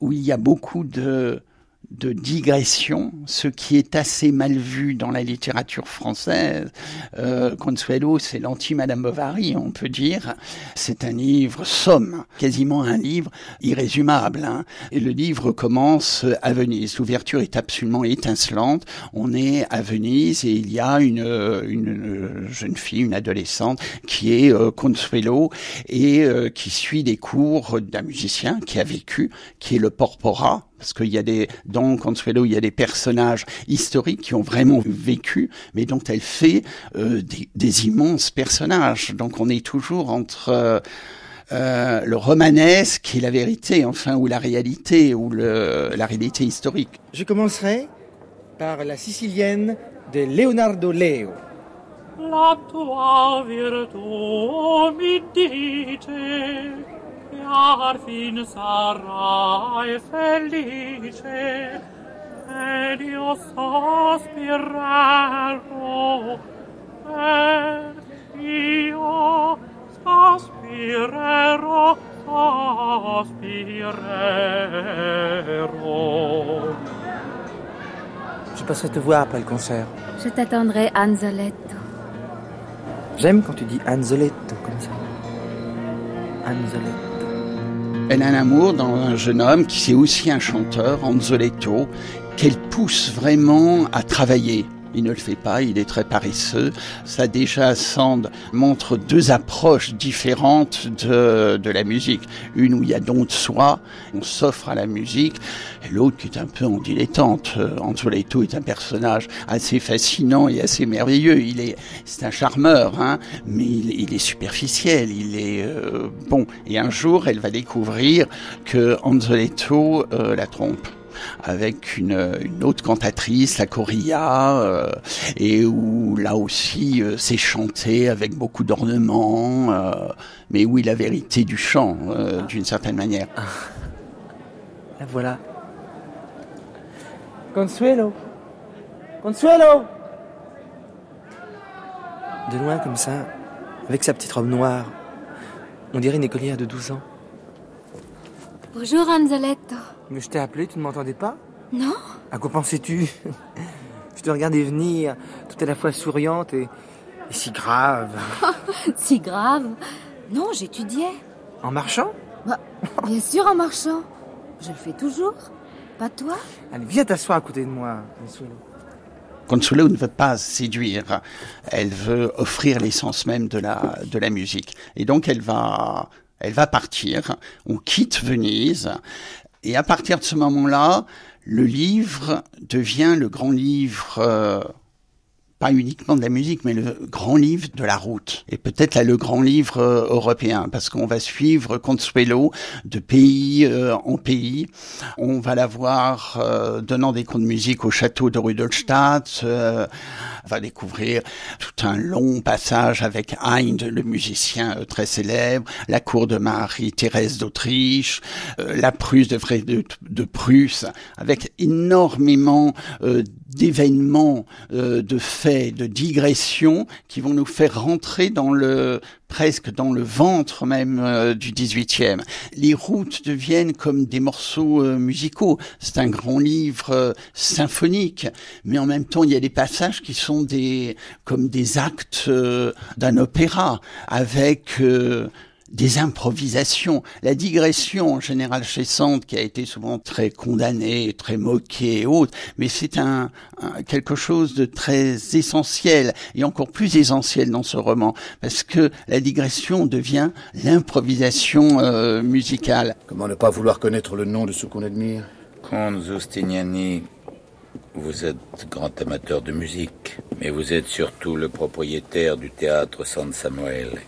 où il y a beaucoup de de digression, ce qui est assez mal vu dans la littérature française. Euh, Consuelo, c'est l'anti-Madame Bovary, on peut dire. C'est un livre somme, quasiment un livre irrésumable. Hein. Et le livre commence à Venise. L'ouverture est absolument étincelante. On est à Venise et il y a une, une jeune fille, une adolescente, qui est euh, Consuelo et euh, qui suit des cours d'un musicien qui a vécu, qui est le Porpora, parce qu'il y a des dans Consuelo, il y a des personnages historiques qui ont vraiment vécu, mais dont elle fait euh, des, immenses personnages. Donc on est toujours entre euh, euh, le romanesque et la vérité, enfin, ou la réalité, ou le, la réalité historique. Je commencerai par la sicilienne de Leonardo Leo. La tua virtù mi dice Fin sarai felice ed io sospirerò ed io sospirerò sospirerò Je passerai te voir après le concert. Je t'attendrai, Anzoletto. J'aime quand tu dis Anzoletto comme ça. Anzoletto. Elle a un amour dans un jeune homme qui c'est aussi un chanteur, Anzoletto, qu'elle pousse vraiment à travailler. Il ne le fait pas, il est très paresseux. Ça déjà, Sand montre deux approches différentes de, de la musique. Une où il y a don de soi, on s'offre à la musique, et l'autre qui est un peu en dilettante. Anzoletto est un personnage assez fascinant et assez merveilleux. Il est, c'est un charmeur, hein, mais il, est superficiel, il est euh, bon. Et un jour, elle va découvrir que Anzoletto euh, la trompe avec une, une autre cantatrice, la Corilla, euh, et où là aussi euh, c'est chanté avec beaucoup d'ornements, euh, mais oui la vérité du chant, d'une certaine manière. La voilà. Consuelo Consuelo De loin comme ça, avec sa petite robe noire, on dirait une écolière de 12 ans. Bonjour Anzaletto. Mais je t'ai appelé, tu ne m'entendais pas Non. À quoi pensais-tu Je te regardais venir, tout à la fois souriante et, si grave. si grave Non, j'étudiais. En marchant bah, Bien sûr en marchant. Je le fais toujours. Pas toi Allez, viens t'asseoir à côté de moi, Consuelo. Consuelo ne veut pas séduire, elle veut offrir l'essence même de la, de la musique. Et donc elle va, elle va partir, on quitte Venise, et à partir de ce moment-là, le livre devient le grand livre euh, pas uniquement de la musique, mais le grand livre de la route. Et peut-être là le grand livre euh, européen, parce qu'on va suivre Consuelo de pays euh, en pays. On va la voir euh, donnant des cours de musique au château de Rudolstadt. Va découvrir tout un long passage avec Hind, le musicien très célèbre, la cour de Marie-Thérèse d'Autriche, la Prusse de, de, de Prusse, avec énormément d'événements, de faits, de digressions qui vont nous faire rentrer dans le presque dans le ventre même euh, du 18e. Les routes deviennent comme des morceaux euh, musicaux. C'est un grand livre euh, symphonique, mais en même temps, il y a des passages qui sont des comme des actes d'un opéra avec des improvisations. La digression, en général, chez Sand, qui a été souvent très condamnée, très moquée et autres, mais c'est un, quelque chose de très essentiel, et encore plus essentiel dans ce roman, parce que la digression devient l'improvisation euh, musicale. Comment ne pas vouloir connaître le nom de ce qu'on admire? Comte Giustiniani, vous êtes grand amateur de musique, mais vous êtes surtout le propriétaire du théâtre San Samuel.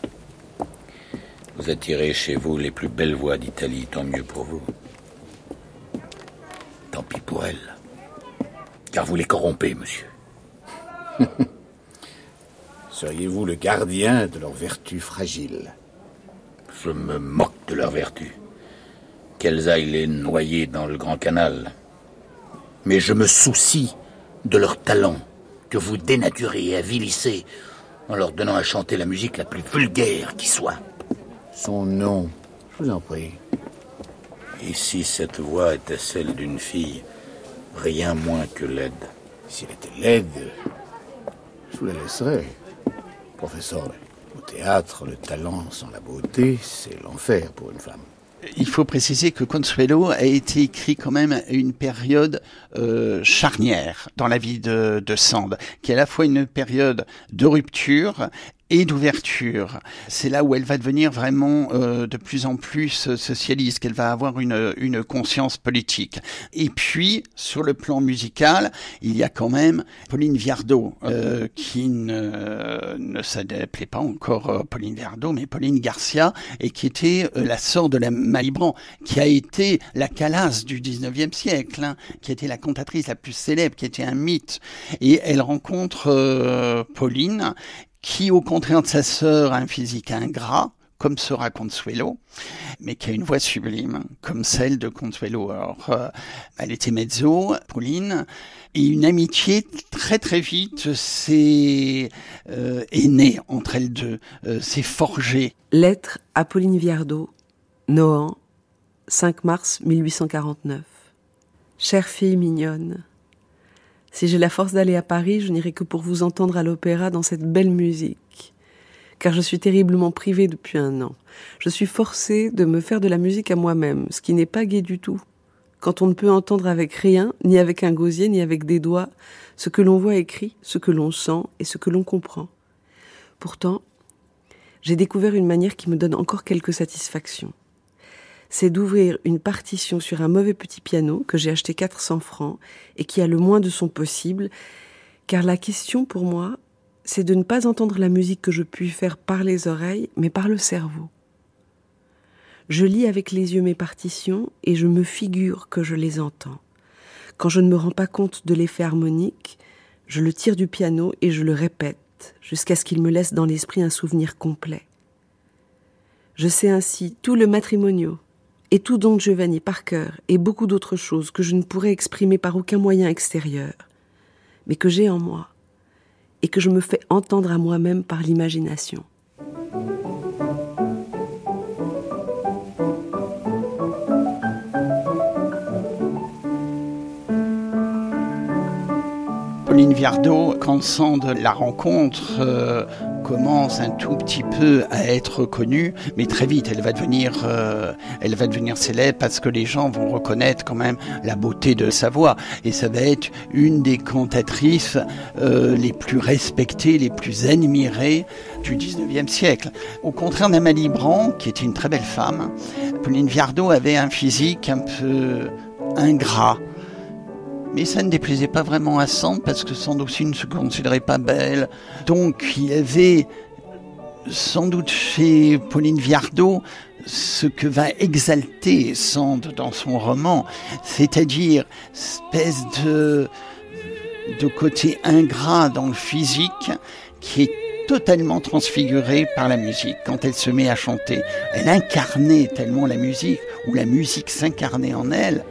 Vous attirez chez vous les plus belles voix d'Italie, tant mieux pour vous. Tant pis pour elles. Car vous les corrompez, monsieur. Seriez-vous le gardien de leurs vertus fragiles? Je me moque de leurs vertus. Qu'elles aillent les noyer dans le grand canal. Mais je me soucie de leur talent que vous dénaturez et avilissez en leur donnant à chanter la musique la plus vulgaire qui soit. Son nom, je vous en prie. Et si cette voix était celle d'une fille, rien moins que laide Si elle était laide, je vous la laisserais. Professeur, au théâtre, le talent sans la beauté, c'est l'enfer pour une femme. Il faut préciser que Consuelo a été écrit quand même à une période euh, charnière dans la vie de, de Sand, qui est à la fois une période de rupture et d'ouverture. C'est là où elle va devenir vraiment euh, de plus en plus socialiste, qu'elle va avoir une, une conscience politique. Et puis, sur le plan musical, il y a quand même Pauline Viardot, euh, qui ne, ne s'appelait pas encore euh, Pauline Viardot, mais Pauline Garcia, et qui était euh, la sœur de la Malibran, qui a été la calasse du 19e siècle, hein, qui était la cantatrice la plus célèbre, qui était un mythe. Et elle rencontre euh, Pauline, qui, au contraire de sa sœur, a un physique ingrat, comme sera Consuelo, mais qui a une voix sublime, comme celle de Consuelo. Alors, euh, elle était mezzo, Pauline, et une amitié très très vite s'est euh, est née entre elles deux, euh, s'est forgée. Lettre à Pauline Viardot, Nohant, 5 mars 1849. Chère fille mignonne, si j'ai la force d'aller à Paris, je n'irai que pour vous entendre à l'opéra dans cette belle musique. Car je suis terriblement privée depuis un an. Je suis forcée de me faire de la musique à moi-même, ce qui n'est pas gai du tout. Quand on ne peut entendre avec rien, ni avec un gosier, ni avec des doigts, ce que l'on voit écrit, ce que l'on sent et ce que l'on comprend. Pourtant, j'ai découvert une manière qui me donne encore quelques satisfactions c'est d'ouvrir une partition sur un mauvais petit piano que j'ai acheté 400 francs et qui a le moins de son possible, car la question pour moi, c'est de ne pas entendre la musique que je puis faire par les oreilles, mais par le cerveau. Je lis avec les yeux mes partitions et je me figure que je les entends. Quand je ne me rends pas compte de l'effet harmonique, je le tire du piano et je le répète jusqu'à ce qu'il me laisse dans l'esprit un souvenir complet. Je sais ainsi tout le matrimonio, et tout Don Giovanni par cœur et beaucoup d'autres choses que je ne pourrais exprimer par aucun moyen extérieur, mais que j'ai en moi et que je me fais entendre à moi-même par l'imagination. Pauline Viardot, quand la rencontre, euh, commence un tout petit peu à être connue, mais très vite elle va devenir, euh, elle va devenir célèbre parce que les gens vont reconnaître quand même la beauté de sa voix et ça va être une des cantatrices euh, les plus respectées, les plus admirées du 19e siècle. Au contraire d'Amalie Brand, qui était une très belle femme, Pauline Viardot avait un physique un peu ingrat Mais ça ne déplaisait pas vraiment à Sand parce que Sand aussi ne se considérait pas belle. Donc il y avait sans doute chez Pauline Viardot ce que va exalter Sand dans son roman, c'est-à-dire espèce de, de côté ingrat dans le physique qui est totalement transfigurée par la musique quand elle se met à chanter. Elle incarnait tellement la musique, ou la musique s'incarnait en elle.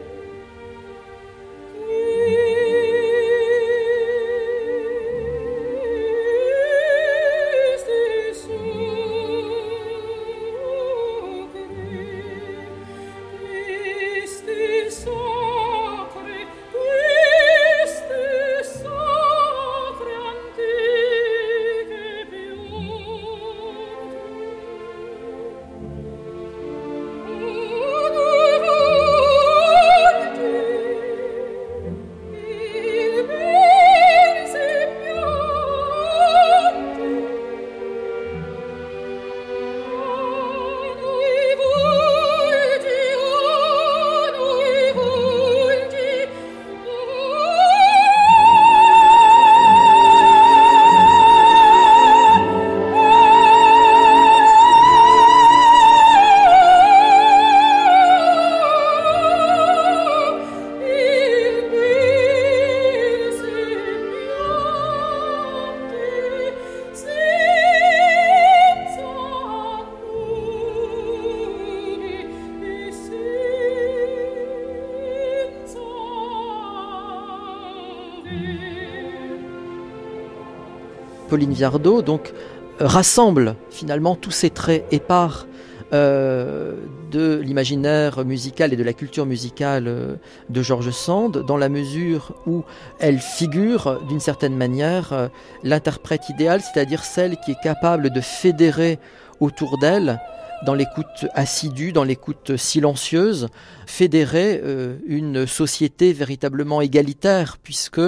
Pauline donc euh, rassemble finalement tous ces traits épars euh, de l'imaginaire musical et de la culture musicale euh, de Georges Sand, dans la mesure où elle figure d'une certaine manière l'interprète idéale, c'est-à-dire celle qui est capable de fédérer autour d'elle, dans l'écoute assidue, dans l'écoute silencieuse, fédérer une société véritablement égalitaire, puisque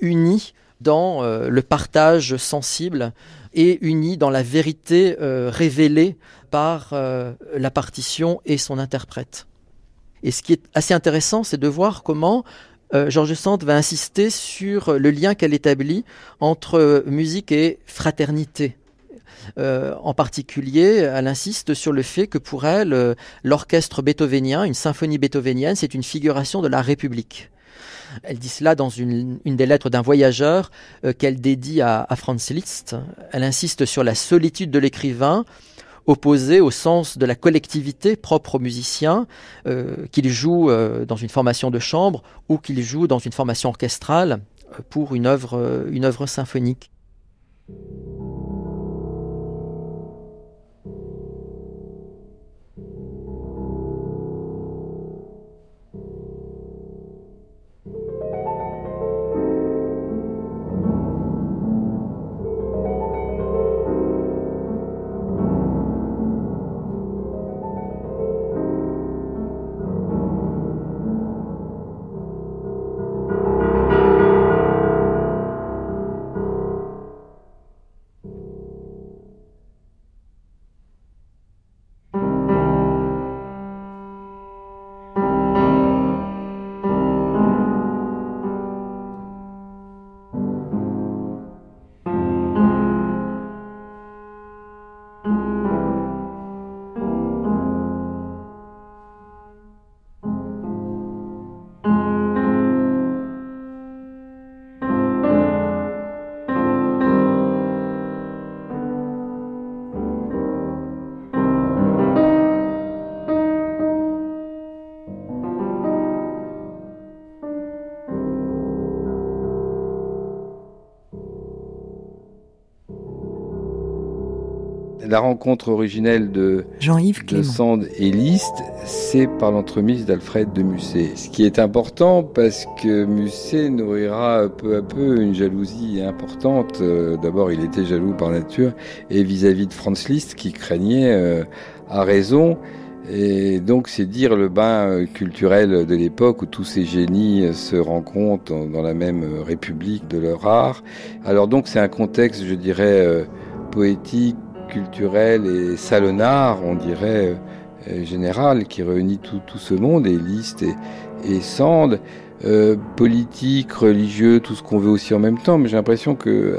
unie dans euh, le partage sensible et uni dans la vérité euh, révélée par euh, la partition et son interprète. Et ce qui est assez intéressant, c'est de voir comment Georges Sand va insister sur le lien qu'elle établit entre musique et fraternité. en particulier, elle insiste sur le fait que pour elle, l'orchestre beethovenien, une symphonie beethovenienne, c'est une figuration de la République. Elle dit cela dans une, des lettres d'un voyageur euh, qu'elle dédie à, Franz Liszt. Elle insiste sur la solitude de l'écrivain opposée au sens de la collectivité propre aux musiciens, euh, qu'il joue euh, dans une formation de chambre ou qu'il joue dans une formation orchestrale pour une œuvre, une œuvre symphonique. La rencontre originelle de Jean-Yves Sand et Liszt, c'est par l'entremise d'Alfred de Musset. Ce qui est important parce que Musset nourrira peu à peu une jalousie importante. Euh, d'abord, il était jaloux par nature et vis-à-vis de Franz Liszt qui craignait euh, à raison et donc c'est dire le bain euh, culturel de l'époque où tous ces génies se rencontrent dans la même république de leur art. Alors donc c'est un contexte, je dirais, poétique, culturel et salonnard, on dirait, euh, général, qui réunit tout, ce monde, et Liszt et, Sand. euh, politique, religieux, tout ce qu'on veut aussi en même temps. Mais j'ai l'impression que euh,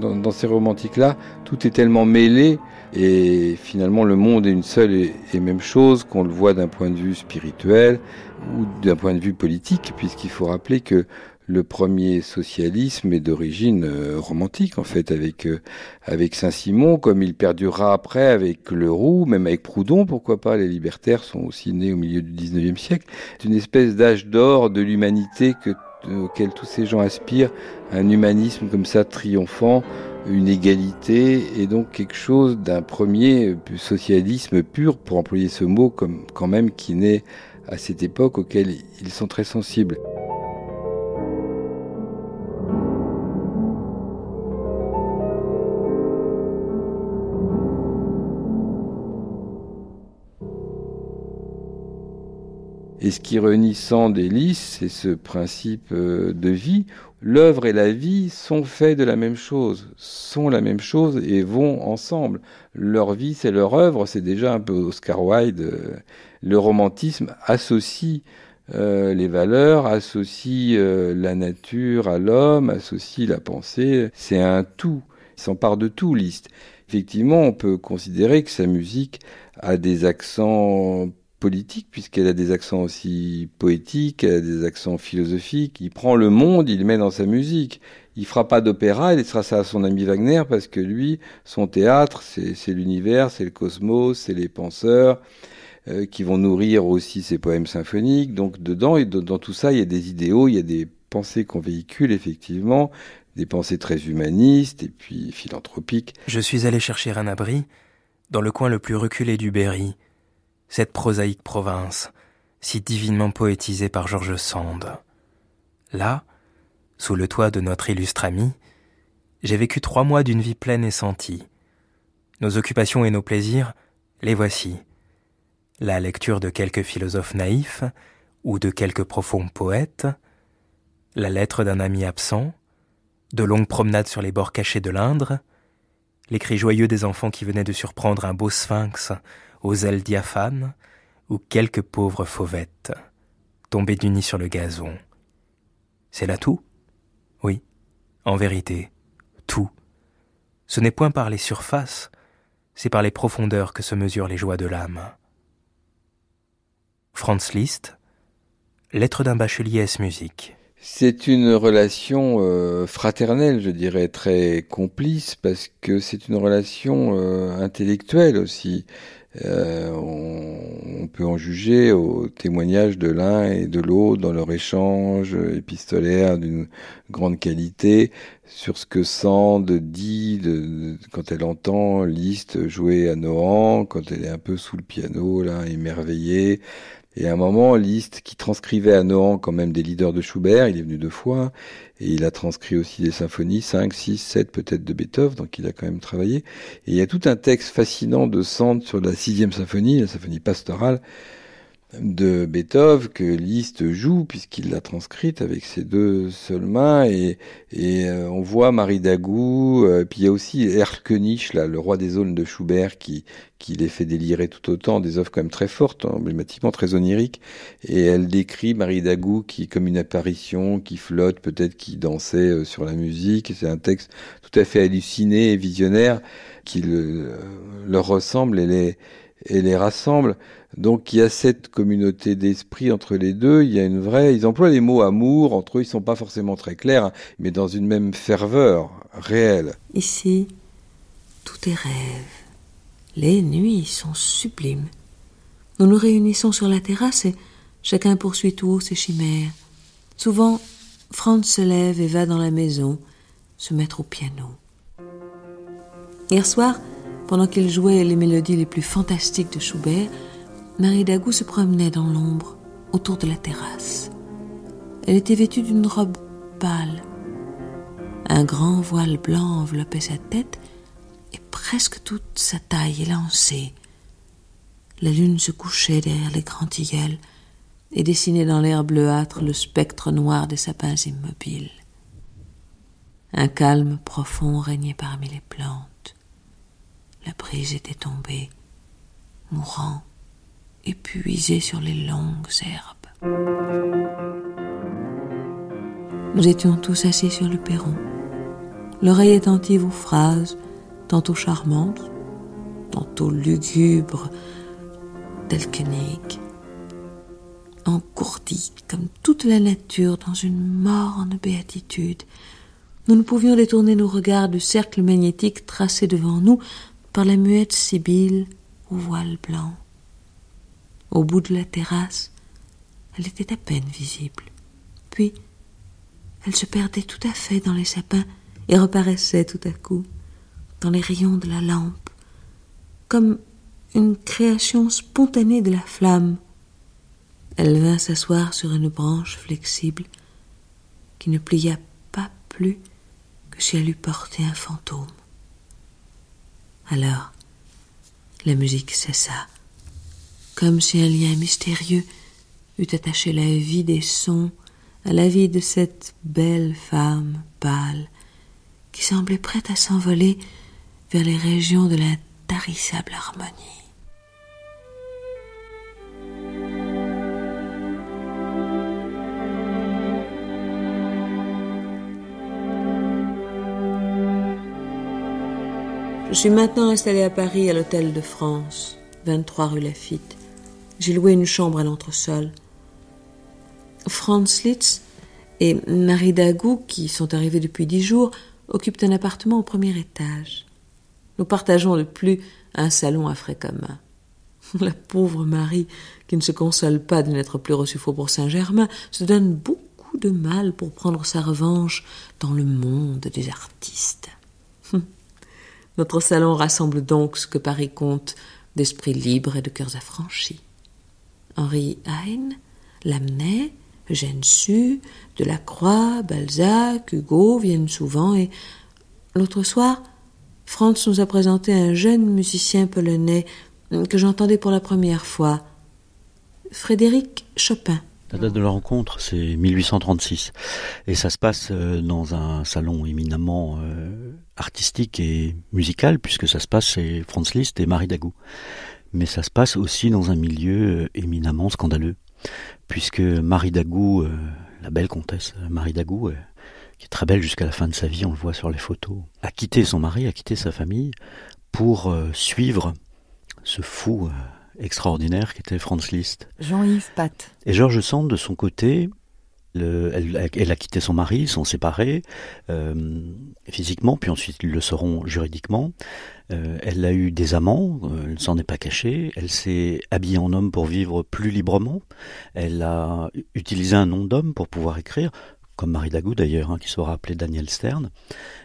dans, dans, ces romantiques-là, tout est tellement mêlé et finalement le monde est une seule et, et même chose qu'on le voit d'un point de vue spirituel ou d'un point de vue politique, puisqu'il faut rappeler que le premier socialisme est d'origine euh, romantique en fait avec euh, avec Saint-Simon comme il perdurera après avec Leroux même avec Proudhon pourquoi pas les libertaires sont aussi nés au milieu du 19e siècle c'est une espèce d'âge d'or de l'humanité que auquel tous ces gens aspirent un humanisme comme ça triomphant une égalité et donc quelque chose d'un premier socialisme pur pour employer ce mot comme quand même qui naît à cette époque auquel ils sont très sensibles. Et ce qui est réunissant des listes, c'est ce principe euh, de vie. L'œuvre et la vie sont faits de la même chose, sont la même chose et vont ensemble. Leur vie, c'est leur œuvre, c'est déjà un peu Oscar Wilde. Euh, le romantisme associe euh, les valeurs, associe la nature à l'homme, associe la pensée. C'est un tout. Il s'empare de tout, Liszt. Effectivement, on peut considérer que sa musique a des accents politique, puisqu'elle a des accents aussi poétiques, elle a des accents philosophiques. Il prend le monde, il le met dans sa musique. Il fera pas d'opéra, il laissera ça à son ami Wagner, parce que lui, son théâtre, c'est l'univers, c'est le cosmos, c'est les penseurs, euh, qui vont nourrir aussi ses poèmes symphoniques. Donc dedans, et dans tout ça, il y a des idéaux, il y a des pensées qu'on véhicule, effectivement, des pensées très humanistes et puis philanthropiques. Je suis allé chercher un abri dans le coin le plus reculé du Berry, cette prosaïque province, si divinement poétisée par George Sand. Là, sous le toit de notre illustre ami, j'ai vécu trois mois d'une vie pleine et sentie. Nos occupations et nos plaisirs, les voici. La lecture de quelques philosophes naïfs ou de quelques profonds poètes, la lettre d'un ami absent, de longues promenades sur les bords cachés de l'Indre, les cris joyeux des enfants qui venaient de surprendre un beau sphinx aux ailes diaphanes, ou quelques pauvres fauvettes, tombées du nid sur le gazon. C'est là tout? Oui, en vérité, tout. Ce n'est point par les surfaces, c'est par les profondeurs que se mesurent les joies de l'âme. Franz Liszt, Lettre d'un bachelier S musique? C'est une relation euh, fraternelle, je dirais, très complice, parce que c'est une relation euh, intellectuelle aussi. Euh, on, peut en juger au témoignage de l'un et de l'autre dans leur échange épistolaire d'une grande qualité sur ce que Sand dit quand elle entend Liszt jouer à Nohant, quand elle est un peu sous le piano, là, émerveillée. Et à un moment, Liszt, qui transcrivait à Nohant quand même des leaders de Schubert, il est venu deux fois, et il a transcrit aussi des symphonies, 5, 6, 7 peut-être de Beethoven, donc il a quand même travaillé. Et il y a tout un texte fascinant de Sand sur la sixième symphonie, la symphonie pastorale, de Beethoven que Liszt joue puisqu'il l'a transcrite avec ses deux seules mains et, et euh, on voit Marie Dagou euh, puis il y a aussi Erlkönig là le roi des zones de Schubert qui qui les fait délirer tout autant des œuvres quand même très fortes emblématiquement très oniriques et elle décrit Marie Dagou qui comme une apparition qui flotte peut-être qui dansait euh, sur la musique c'est un texte tout à fait halluciné et visionnaire qui le, leur ressemble et les et les rassemble donc il y a cette communauté d'esprit entre les deux, il y a une vraie... Ils emploient les mots amour, entre eux ils sont pas forcément très clairs, mais dans une même ferveur réelle. Ici, tout est rêve. Les nuits sont sublimes. Nous nous réunissons sur la terrasse et chacun poursuit tout haut ses chimères. Souvent, Franz se lève et va dans la maison, se mettre au piano. Hier soir, pendant qu'il jouait les mélodies les plus fantastiques de Schubert, Marie Dagou se promenait dans l'ombre autour de la terrasse. Elle était vêtue d'une robe pâle. Un grand voile blanc enveloppait sa tête et presque toute sa taille élancée. La lune se couchait derrière les grands tilleuls et dessinait dans l'air bleuâtre le spectre noir des sapins immobiles. Un calme profond régnait parmi les plantes. La brise était tombée, mourant épuisé sur les longues herbes. Nous étions tous assis sur le perron, l'oreille attentive aux phrases, tantôt charmantes, tantôt lugubres, d'Elkenig, engourdis comme toute la nature dans une morne béatitude. Nous ne pouvions détourner nos regards du cercle magnétique tracé devant nous par la muette Sibylle au voile blanc. Au bout de la terrasse, elle était à peine visible. Puis, elle se perdait tout à fait dans les sapins et reparaissait tout à coup dans les rayons de la lampe, comme une création spontanée de la flamme. Elle vint s'asseoir sur une branche flexible qui ne plia pas plus que si elle eût porté un fantôme. Alors, la musique cessa, comme si un lien mystérieux eût attaché la vie des sons à la vie de cette belle femme pâle qui semblait prête à s'envoler vers les régions de l'intarissable harmonie. Je suis maintenant installée à Paris à l'Hôtel de France, 23 rue Lafitte. J'ai loué une chambre à l'entresol. Franz Litz et Marie Dagou, qui sont arrivés depuis dix jours, occupent un appartement au premier étage. Nous partageons de plus un salon à frais communs. La pauvre Marie, qui ne se console pas de n'être plus reçue pour Saint-Germain, se donne beaucoup de mal pour prendre sa revanche dans le monde des artistes. Notre salon rassemble donc ce que Paris compte d'esprits libres et de cœurs affranchis. Henri Heine, Lamennais, Eugène Sue, Delacroix, Balzac, Hugo viennent souvent et l'autre soir, Franz nous a présenté un jeune musicien polonais que j'entendais pour la première fois, Frédéric Chopin. La date de la rencontre, c'est 1836. Et ça se passe euh, dans un salon éminemment euh, artistique et musical, puisque ça se passe chez Franz Liszt et Marie Dagou. Mais ça se passe aussi dans un milieu euh, éminemment scandaleux, puisque Marie Dagou, la belle comtesse Marie Dagou, qui est très belle jusqu'à la fin de sa vie, on le voit sur les photos, a quitté son mari, a quitté sa famille pour suivre ce fou extraordinaire qui était Franz Liszt. Jean-Yves Pat. Et Georges Sand, de son côté, elle, a quitté son mari, ils sont séparés euh, physiquement, puis ensuite ils le seront juridiquement. Euh, elle a eu des amants, euh, elle ne s'en est pas cachée. Elle s'est habillée en homme pour vivre plus librement. Elle a utilisé un nom d'homme pour pouvoir écrire, comme Marie Dagou d'ailleurs, hein, qui sera appelée Daniel Stern.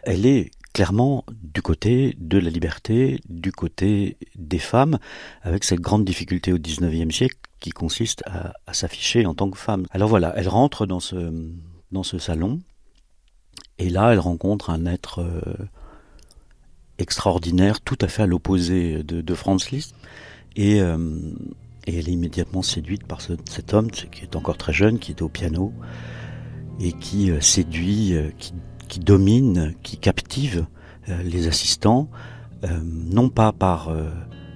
Elle est clairement du côté de la liberté, du côté des femmes, avec cette grande difficulté au XIXe siècle qui consiste à, s'afficher en tant que femme. Alors voilà, elle rentre dans ce, dans ce salon, et là elle rencontre un être euh, extraordinaire, tout à fait à l'opposé de, Franz Liszt, et, euh, et, elle est immédiatement séduite par cet homme qui est encore très jeune, qui est au piano, et qui euh, séduit, qui qui domine, qui captive euh, les assistants, euh, non pas par euh,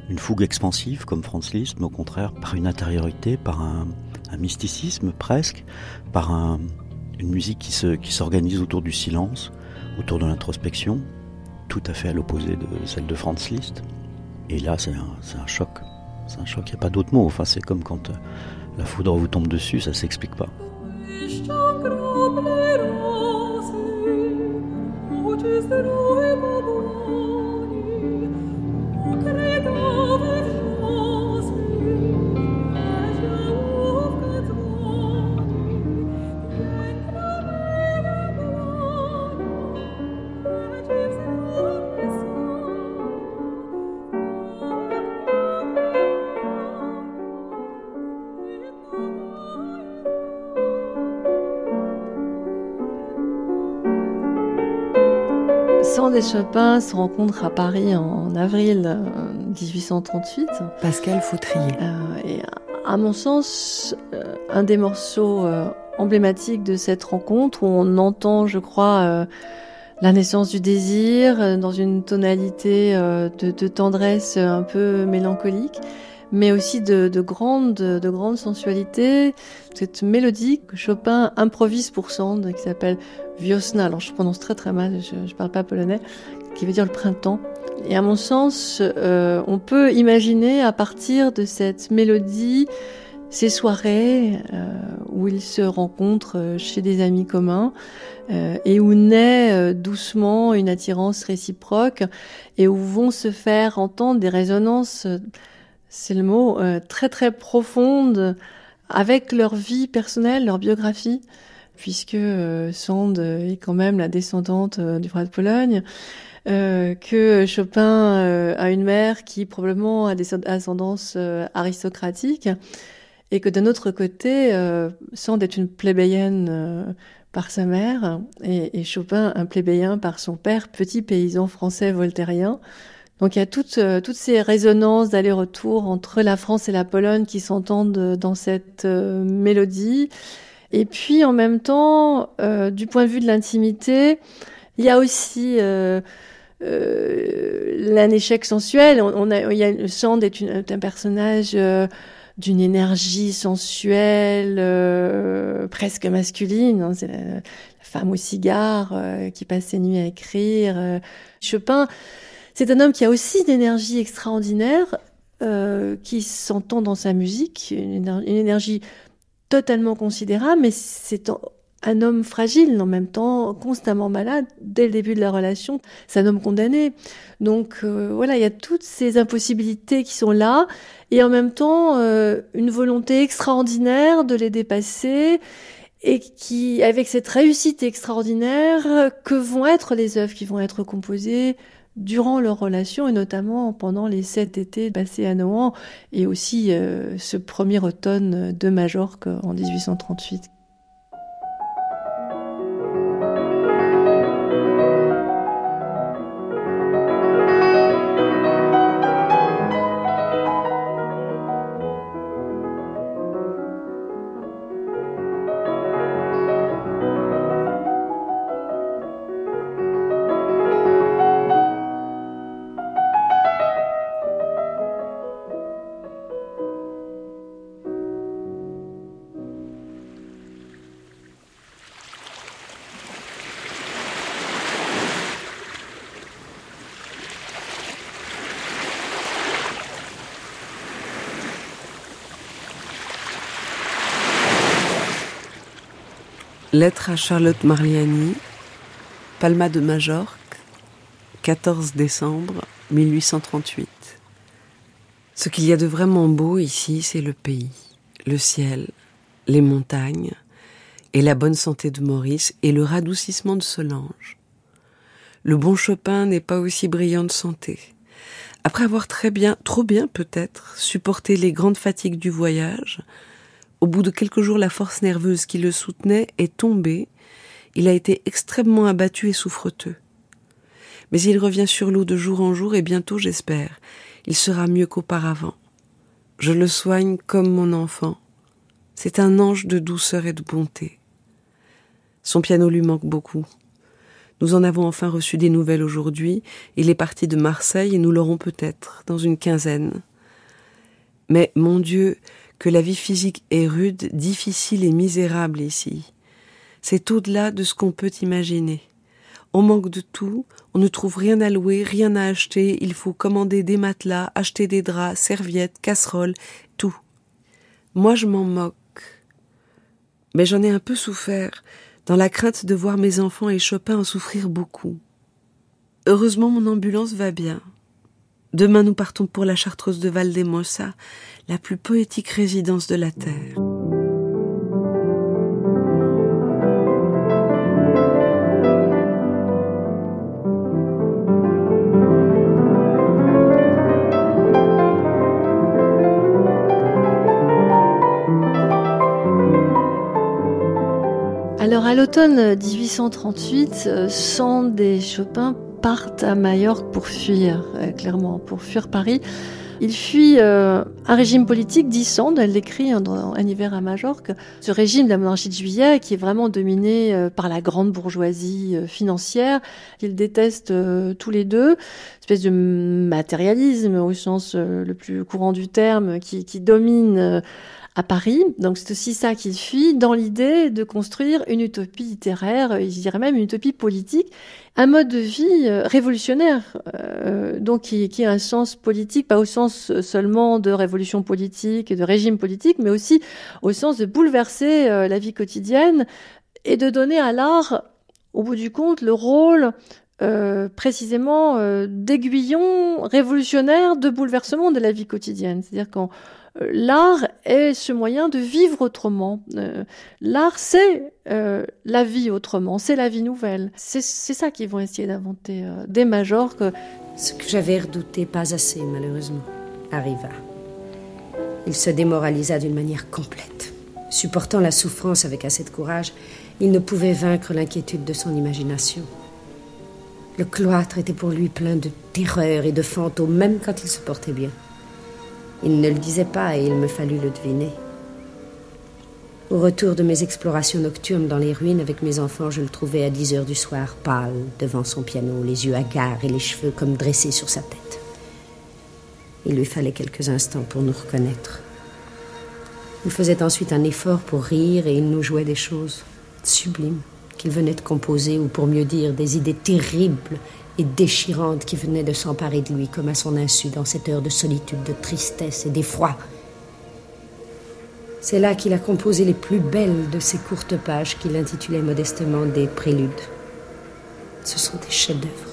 une fougue expansive comme Franz Liszt, mais au contraire par une intériorité, par un, mysticisme presque, par une musique qui, se, qui s'organise autour du silence, autour de l'introspection, tout à fait à l'opposé de celle de Franz Liszt. Et là, c'est un, choc. C'est un choc, il n'y a pas d'autre mot. Enfin, c'est comme quand la foudre vous tombe dessus, ça s'explique pas. luces de nuevo domani, o credo et Chopin se rencontrent à Paris en avril 1838. Euh, Pascal Fautrier. Euh, et à mon sens, euh, un des morceaux emblématiques de cette rencontre où on entend, je crois, la naissance du désir dans une tonalité de, tendresse un peu mélancolique. Mais aussi de, de grande, de grande sensualité. Cette mélodie que Chopin improvise pour Sand, qui s'appelle Wiosna. Alors je prononce très très mal, je, ne parle pas polonais, qui veut dire le printemps. Et à mon sens, euh, on peut imaginer à partir de cette mélodie ces soirées euh, où ils se rencontrent euh, chez des amis communs euh, et où naît doucement une attirance réciproque et où vont se faire entendre des résonances, c'est le mot, très très profondes avec leur vie personnelle, leur biographie, puisque Sand est quand même la descendante du roi de Pologne. Euh, que Chopin a une mère qui probablement a des ascendances aristocratiques et que d'un autre côté, euh, Sand est une plébéienne euh, par sa mère et, Chopin un plébéien par son père, petit paysan français voltairien. Donc il y a toutes, euh, toutes ces résonances d'aller-retour entre la France et la Pologne qui s'entendent dans cette euh, mélodie. Et puis en même temps, du point de vue de l'intimité, il y a aussi euh, un échec sensuel. On, a, Sand est, un personnage d'une énergie sensuelle, euh, presque masculine. Hein, c'est la, femme au cigare euh, qui passe ses nuits à écrire. Euh. Chopin, c'est un homme qui a aussi une énergie extraordinaire, qui s'entend dans sa musique, une, énergie totalement considérable, mais c'est un homme fragile en même temps, constamment malade dès le début de la relation. C'est un homme condamné. Donc voilà, il y a toutes ces impossibilités qui sont là et en même temps euh, une volonté extraordinaire de les dépasser et qui, avec cette réussite extraordinaire, que vont être les œuvres qui vont être composées durant leur relation et notamment pendant les sept étés passés à Nohant et aussi euh, ce premier automne de Majorque en 1838. Lettre à Charlotte Marliani, Palma de Majorque, 14 décembre 1838. Ce qu'il y a de vraiment beau ici, c'est le pays, le ciel, les montagnes, et la bonne santé de Maurice et le radoucissement de Solange. Le bon Chopin n'est pas aussi brillant de santé. Après avoir très bien, trop bien peut-être, supporté les grandes fatigues du voyage, au bout de quelques jours, la force nerveuse qui le soutenait est tombée. Il a été extrêmement abattu et souffreteux. Mais il revient sur l'eau de jour en jour et bientôt, j'espère, il sera mieux qu'auparavant. Je le soigne comme mon enfant. C'est un ange de douceur et de bonté. Son piano lui manque beaucoup. Nous en avons enfin reçu des nouvelles aujourd'hui. Il est parti de Marseille et nous l'aurons peut-être dans une quinzaine. Mais mon Dieu, que la vie physique est rude, difficile et misérable ici. C'est au-delà de ce qu'on peut imaginer. On manque de tout, on ne trouve rien à louer, rien à acheter, il faut commander des matelas, acheter des draps, serviettes, casseroles, tout. Moi je m'en moque. Mais j'en ai un peu souffert, dans la crainte de voir mes enfants et Chopin en souffrir beaucoup. Heureusement mon ambulance va bien. Demain nous partons pour la Chartreuse de Valdemosa, la plus poétique résidence de la Terre. Alors à l'automne 1838, Sand et Chopin partent à Majorque pour fuir, euh, clairement, pour fuir Paris Il fuit euh, un régime politique d'Issande, elle l'écrit hein, dans Un hiver à Majorque. Ce régime de la monarchie de juillet qui est vraiment dominé euh, par la grande bourgeoisie euh, financière, qu'ils détestent tous les deux, espèce de matérialisme au sens le plus courant du terme qui domine à Paris. Donc c'est aussi ça qu'il fuit dans l'idée de construire une utopie littéraire, je dirais même une utopie politique, un mode de vie euh, révolutionnaire, euh, donc qui, a un sens politique, pas au sens seulement de révolution politique et de régime politique, mais aussi au sens de bouleverser euh, la vie quotidienne et de donner à l'art, au bout du compte, le rôle précisément d'aiguillon révolutionnaire de bouleversement de la vie quotidienne. C'est-à-dire euh, l'art est ce moyen de vivre autrement. Euh, l'art, c'est euh, la vie autrement, c'est la vie nouvelle. C'est ça qu'ils vont essayer d'inventer des majors. Ce que j'avais redouté, pas assez malheureusement, arriva. Il se démoralisa d'une manière complète. Supportant la souffrance avec assez de courage, il ne pouvait vaincre l'inquiétude de son imagination. Le cloître était pour lui plein de terreur et de fantômes, même quand il se portait bien. Il ne le disait pas et il me fallut le deviner. Au retour de mes explorations nocturnes dans les ruines avec mes enfants, je le trouvais à dix heures du soir, pâle, devant son piano, les yeux hagards et les cheveux comme dressés sur sa tête. Il lui fallait quelques instants pour nous reconnaître. Il faisait ensuite un effort pour rire et il nous jouait des choses sublimes qu'il venait de composer, ou pour mieux dire, des idées terribles déchirante qui venait de s'emparer de lui comme à son insu dans cette heure de solitude, de tristesse et d'effroi. C'est là qu'il a composé les plus belles de ces courtes pages qu'il intitulait modestement des préludes. Ce sont des chefs-d'œuvre.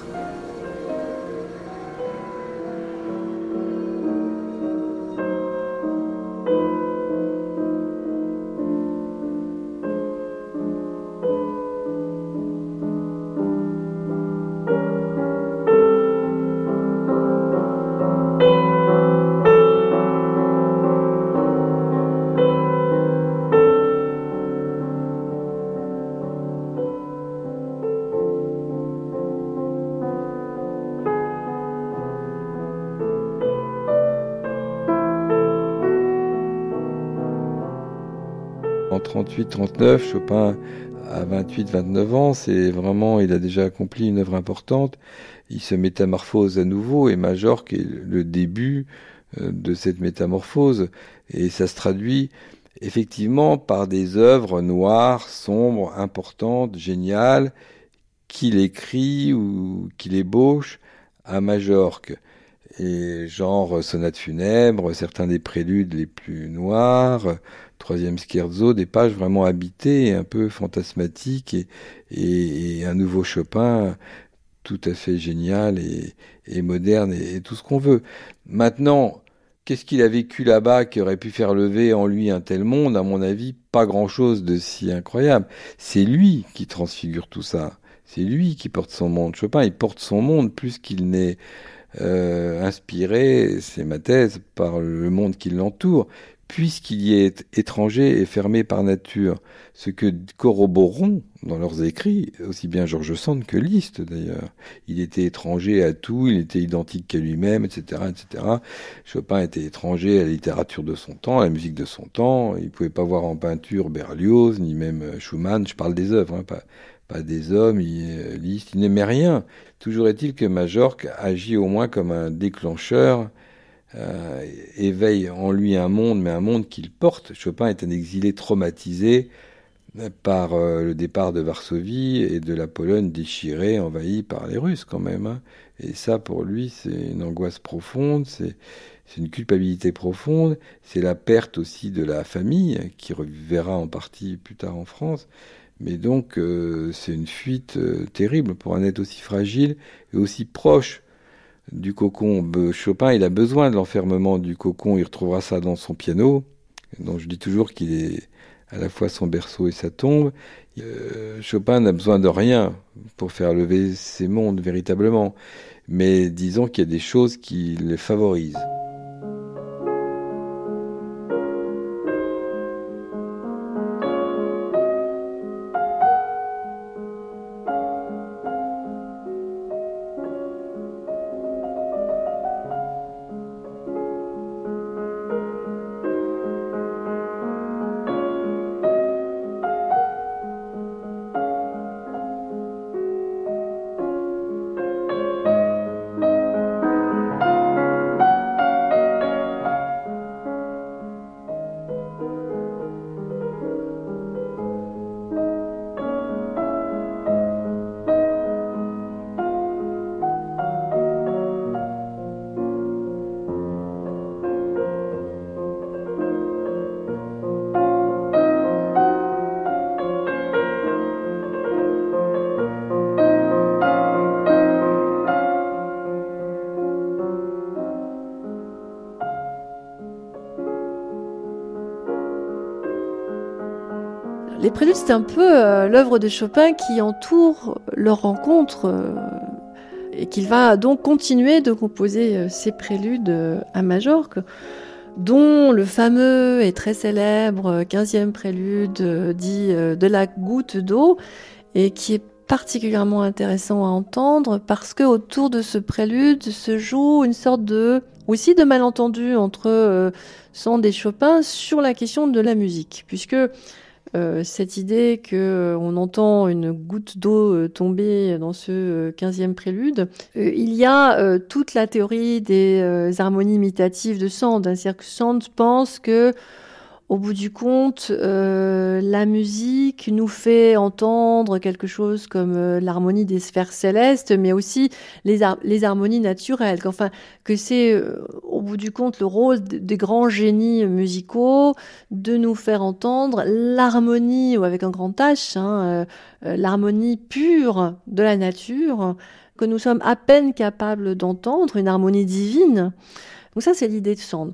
38-39, Chopin à 28-29 ans, c'est vraiment, il a déjà accompli une œuvre importante. Il se métamorphose à nouveau et Majorque est le début euh, de cette métamorphose et ça se traduit effectivement par des œuvres noires, sombres, importantes, géniales qu'il écrit ou qu'il ébauche à Majorque. Et genre sonate funèbre, certains des préludes les plus noirs, troisième scherzo, des pages vraiment habitées, un peu fantasmatiques et, un nouveau Chopin tout à fait génial et, et moderne et, tout ce qu'on veut. Maintenant, qu'est-ce qu'il a vécu là-bas qui aurait pu faire lever en lui un tel monde? À mon avis, pas grand-chose de si incroyable. C'est lui qui transfigure tout ça. C'est lui qui porte son monde. Chopin, il porte son monde plus qu'il n'est euh, inspiré, c'est ma thèse, par le monde qui l'entoure, puisqu'il y est étranger et fermé par nature, ce que corroborons dans leurs écrits, aussi bien Georges Sand que Liszt d'ailleurs. Il était étranger à tout, il était identique qu'à lui-même, etc., etc. Chopin était étranger à la littérature de son temps, à la musique de son temps. Il pouvait pas voir en peinture Berlioz, ni même Schumann. Je parle des œuvres, hein, pas, pas des hommes. Il, Liszt, il n'aimait rien. Toujours est-il que Majorque agit au moins comme un déclencheur euh, éveille en lui un monde, mais un monde qu'il porte. Chopin est un exilé traumatisé par euh, le départ de Varsovie et de la Pologne déchirée, envahie par les Russes quand même. Hein. Et ça, pour lui, c'est une angoisse profonde, c'est une culpabilité profonde, c'est la perte aussi de la famille, qui reverra en partie plus tard en France. Mais donc, euh, c'est une fuite terrible pour un être aussi fragile et aussi proche du cocon. Chopin, il a besoin de l'enfermement du cocon, il retrouvera ça dans son piano, dont je dis toujours qu'il est à la fois son berceau et sa tombe. Euh, Chopin n'a besoin de rien pour faire lever ses mondes véritablement, mais disons qu'il y a des choses qui le favorisent. C'est un peu euh, l'œuvre de Chopin qui entoure leur rencontre euh, et qu'il va donc continuer de composer ces préludes à Majorque, dont le fameux et très célèbre 15e prélude dit de la goutte d'eau et qui est particulièrement intéressant à entendre parce que autour de ce prélude se joue une sorte de aussi de malentendu entre euh, Sand et Chopin sur la question de la musique, puisque euh, cette idée que euh, entend une goutte d'eau euh, tomber dans ce quinzième prélude, il y a toute la théorie des harmonies imitatives de Sand. C'est-à-dire que Sand pense que au bout du compte, euh, la musique nous fait entendre quelque chose comme euh, l'harmonie des sphères célestes, mais aussi les, harmonies naturelles. Qu'enfin, que c'est euh, au bout du compte le rôle des grands génies musicaux de nous faire entendre l'harmonie, ou avec un grand H, hein, l'harmonie pure de la nature, que nous sommes à peine capables d'entendre, une harmonie divine. Donc ça, c'est l'idée de Sand.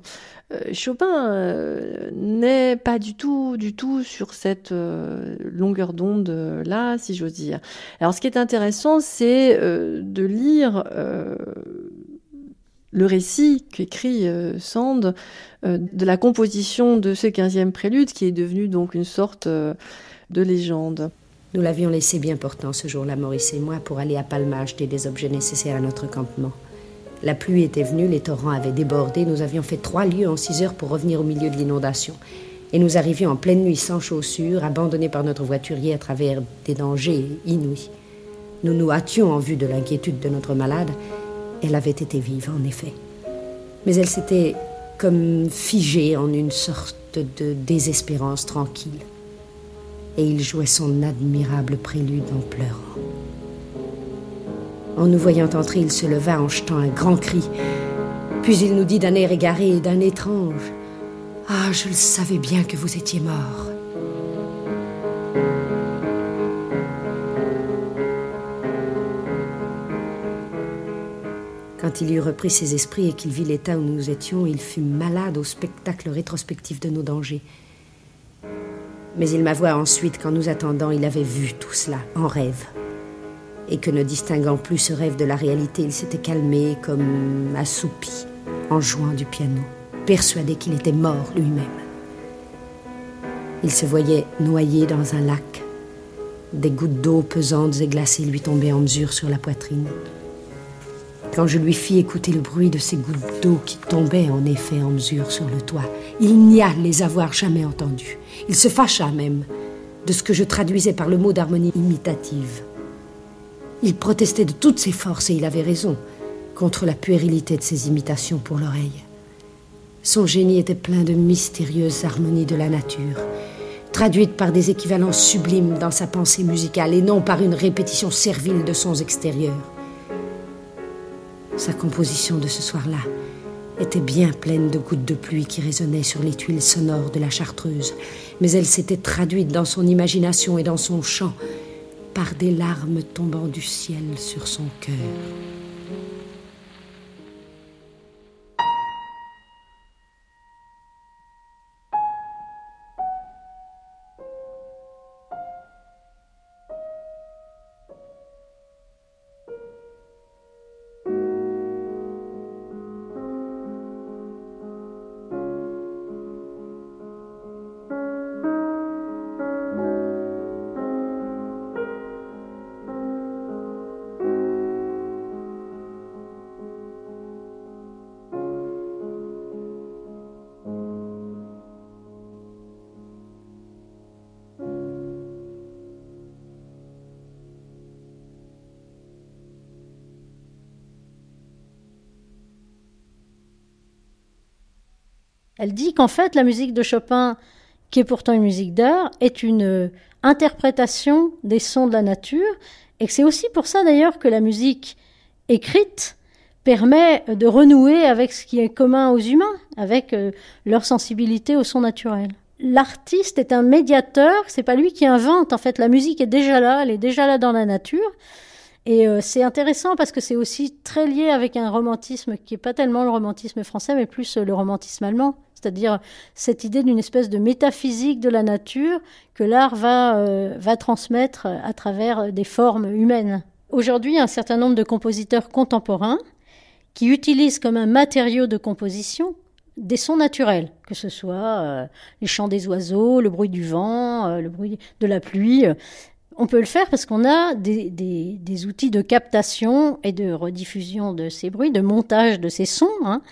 Euh, Chopin euh, n'est pas du tout, du tout sur cette euh, longueur d'onde là, si j'ose dire. Alors, ce qui est intéressant, c'est de lire le récit qu'écrit Sand de la composition de ce 15e prélude, qui est devenu donc une sorte de légende. Nous l'avions laissé bien portant ce jour-là, Maurice et moi, pour aller à Palma acheter des objets nécessaires à notre campement. La pluie était venue, les torrents avaient débordé, nous avions fait trois lieues en six heures pour revenir au milieu de l'inondation. Et nous arrivions en pleine nuit sans chaussures, abandonnés par notre voiturier à travers des dangers inouïs. Nous nous hâtions en vue de l'inquiétude de notre malade. Elle avait été vive, en effet. Mais elle s'était comme figée en une sorte de désespérance tranquille. Et il jouait son admirable prélude en pleurant. En nous voyant entrer, il se leva en jetant un grand cri. Puis il nous dit d'un air égaré et d'un étrange Ah, je le savais bien que vous étiez mort. Quand il eut repris ses esprits et qu'il vit l'état où nous étions, il fut malade au spectacle rétrospectif de nos dangers. Mais il m'avoua ensuite qu'en nous attendant, il avait vu tout cela en rêve et que ne distinguant plus ce rêve de la réalité, il s'était calmé comme assoupi en jouant du piano, persuadé qu'il était mort lui-même. Il se voyait noyé dans un lac. Des gouttes d'eau pesantes et glacées lui tombaient en mesure sur la poitrine. Quand je lui fis écouter le bruit de ces gouttes d'eau qui tombaient en effet en mesure sur le toit, il nia les avoir jamais entendues. Il se fâcha même de ce que je traduisais par le mot d'harmonie imitative. Il protestait de toutes ses forces, et il avait raison, contre la puérilité de ses imitations pour l'oreille. Son génie était plein de mystérieuses harmonies de la nature, traduites par des équivalences sublimes dans sa pensée musicale et non par une répétition servile de sons extérieurs. Sa composition de ce soir-là était bien pleine de gouttes de pluie qui résonnaient sur les tuiles sonores de la chartreuse, mais elle s'était traduite dans son imagination et dans son chant par des larmes tombant du ciel sur son cœur. Elle dit qu'en fait, la musique de Chopin, qui est pourtant une musique d'art, est une euh, interprétation des sons de la nature, et que c'est aussi pour ça d'ailleurs que la musique écrite permet de renouer avec ce qui est commun aux humains, avec euh, leur sensibilité au son naturel. L'artiste est un médiateur, c'est pas lui qui invente, en fait la musique est déjà là, elle est déjà là dans la nature, Et euh, c'est intéressant parce que c'est aussi très lié avec un romantisme qui est pas tellement le romantisme français, mais plus le romantisme allemand. C'est-à-dire cette idée d'une espèce de métaphysique de la nature que l'art va, euh, va transmettre à travers des formes humaines. Aujourd'hui, un certain nombre de compositeurs contemporains qui utilisent comme un matériau de composition des sons naturels, que ce soit euh, les chants des oiseaux, le bruit du vent, euh, le bruit de la pluie. On peut le faire parce qu'on a des, outils de captation et de rediffusion de ces bruits, de montage de ces sons. Hein.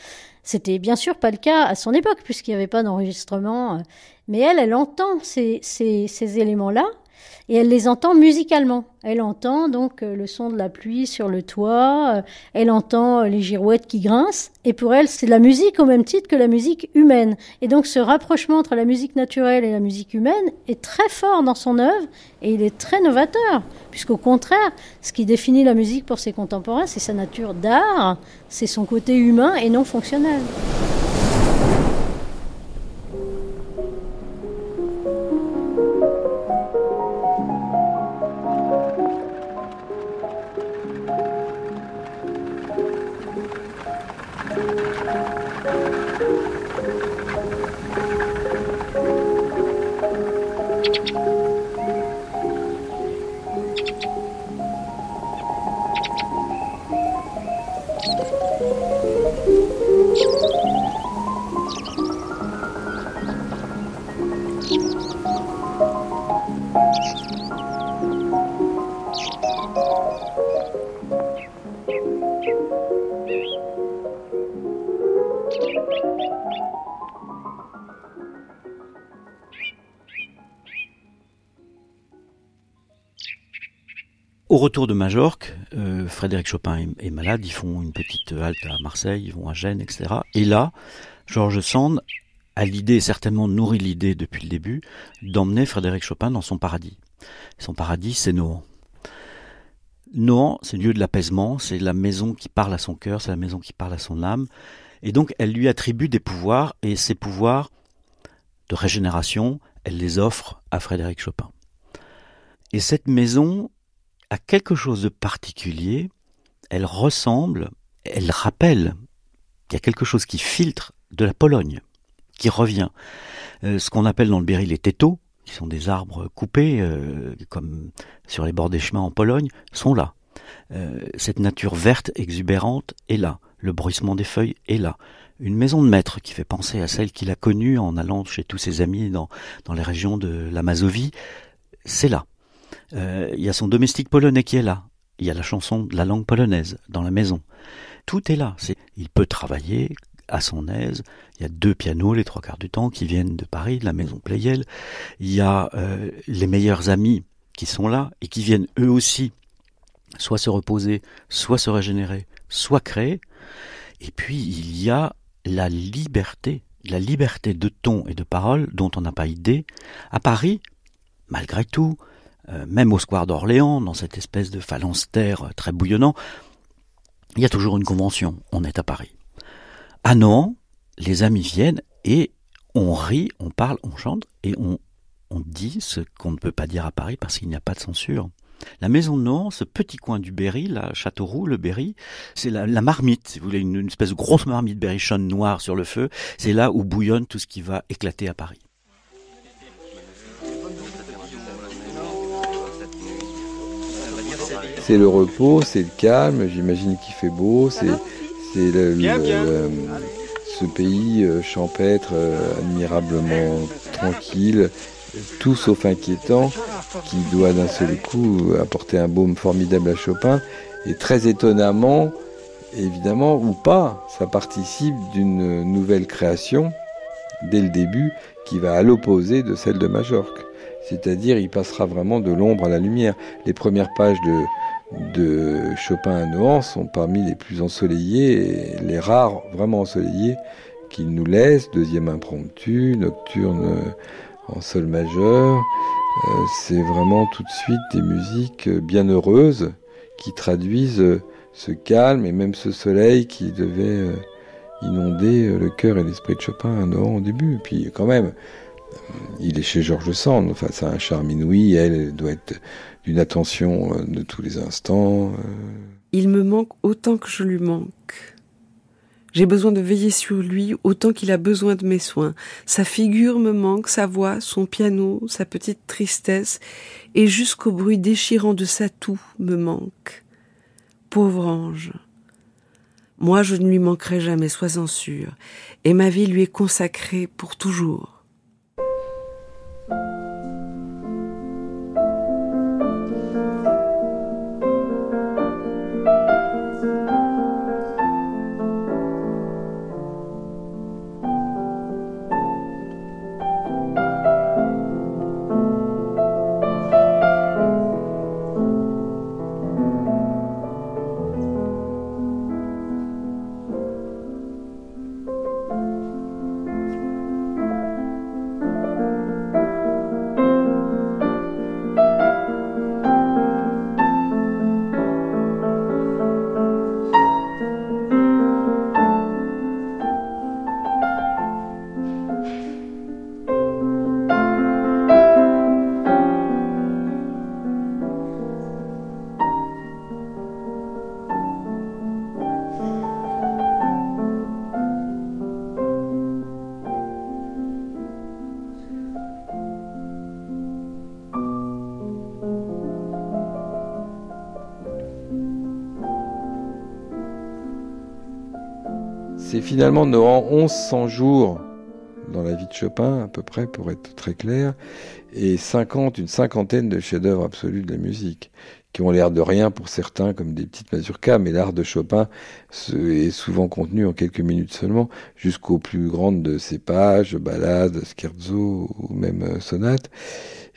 C'était bien sûr pas le cas à son époque puisqu'il n'y avait pas d'enregistrement. Euh. Mais elle, elle entend ces éléments-là et elle les entend musicalement. Elle entend donc euh, le son de la pluie sur le toit, euh, elle entend euh, les girouettes qui grincent, et pour elle, c'est la musique au même titre que la musique humaine. Et donc ce rapprochement entre la musique naturelle et la musique humaine est très fort dans son œuvre, et il est très novateur, puisqu'au contraire, ce qui définit la musique pour ses contemporains, c'est sa nature d'art, c'est son côté humain et non fonctionnel. Au retour de Majorque, euh, Frédéric Chopin est, malade, ils font une petite halte à Marseille, ils vont à Gênes, etc. Et là, Georges Sand a l'idée, certainement nourri l'idée depuis le début, d'emmener Frédéric Chopin dans son paradis. Son paradis, c'est Nohant. Nohant, c'est le lieu de l'apaisement, c'est la maison qui parle à son cœur, c'est la maison qui parle à son âme. Et donc, elle lui attribue des pouvoirs, et ces pouvoirs de régénération, elle les offre à Frédéric Chopin. Et cette maison, a quelque chose de particulier, elle ressemble, elle rappelle, il y a quelque chose qui filtre de la Pologne, qui revient. Euh, ce qu'on appelle dans le Berry les tétos, qui sont des arbres coupés, euh, comme sur les bords des chemins en Pologne, sont là. Euh, cette nature verte, exubérante, est là. Le bruissement des feuilles est là. Une maison de maître qui fait penser à celle qu'il a connue en allant chez tous ses amis dans, dans les régions de la Mazovie, c'est là. Euh, il y a son domestique polonais qui est là. Il y a la chanson de la langue polonaise dans la maison. Tout est là. il peut travailler à son aise. Il y a deux pianos les trois quarts du temps qui viennent de Paris, de la maison Pleyel. Il y a euh, les meilleurs amis qui sont là et qui viennent eux aussi soit se reposer, soit se régénérer, soit créer. Et puis il y a la liberté, la liberté de ton et de parole dont on n'a pas idée. À Paris, malgré tout, euh, même au square d'Orléans, dans cette espèce de phalanstère très bouillonnant, il y a toujours une convention. On est à Paris. À Nohant, les amis viennent et on rit, on parle, on chante et on, dit ce qu'on ne peut pas dire à Paris parce qu'il n'y a pas de censure. La maison de Nohant, ce petit coin du Berry, la Châteauroux, le Berry, c'est la, marmite, si vous voulez, une, une espèce de grosse marmite berrichonne noire sur le feu. C'est là où bouillonne tout ce qui va éclater à Paris. C'est le repos, c'est le calme, j'imagine qu'il fait beau, c'est ce pays euh, champêtre, euh, admirablement tranquille, tout sauf inquiétant, qui doit d'un seul coup apporter un baume formidable à Chopin, et très étonnamment, évidemment, ou pas, ça participe d'une nouvelle création, dès le début, qui va à l'opposé de celle de Majorque. C'est-à-dire, il passera vraiment de l'ombre à la lumière. Les premières pages de, de Chopin à Nohant sont parmi les plus ensoleillés, les rares vraiment ensoleillés qu'il nous laisse. Deuxième impromptu, nocturne en sol majeur. Euh, c'est vraiment tout de suite des musiques bien heureuses qui traduisent ce calme et même ce soleil qui devait euh, inonder le cœur et l'esprit de Chopin à Nohant au début. Et puis quand même, Il est chez Georges Sand, enfin, c'est un charme inouï, elle doit être d'une attention euh, de tous les instants. Euh. Il me manque autant que je lui manque. J'ai besoin de veiller sur lui autant qu'il a besoin de mes soins. Sa figure me manque, sa voix, son piano, sa petite tristesse, et jusqu'au bruit déchirant de sa toux me manque. Pauvre ange. Moi, je ne lui manquerai jamais, sois-en sûr, et ma vie lui est consacrée pour toujours. Finalement nos 1100 jours dans la vie de Chopin, à peu près, pour être très clair, et 50, une cinquantaine de chefs-d'œuvre absolus de la musique, qui ont l'air de rien pour certains, comme des petites mazurkas, mais l'art de Chopin est souvent contenu en quelques minutes seulement, jusqu'aux plus grandes de ses pages, ballades, scherzo ou même euh, sonates.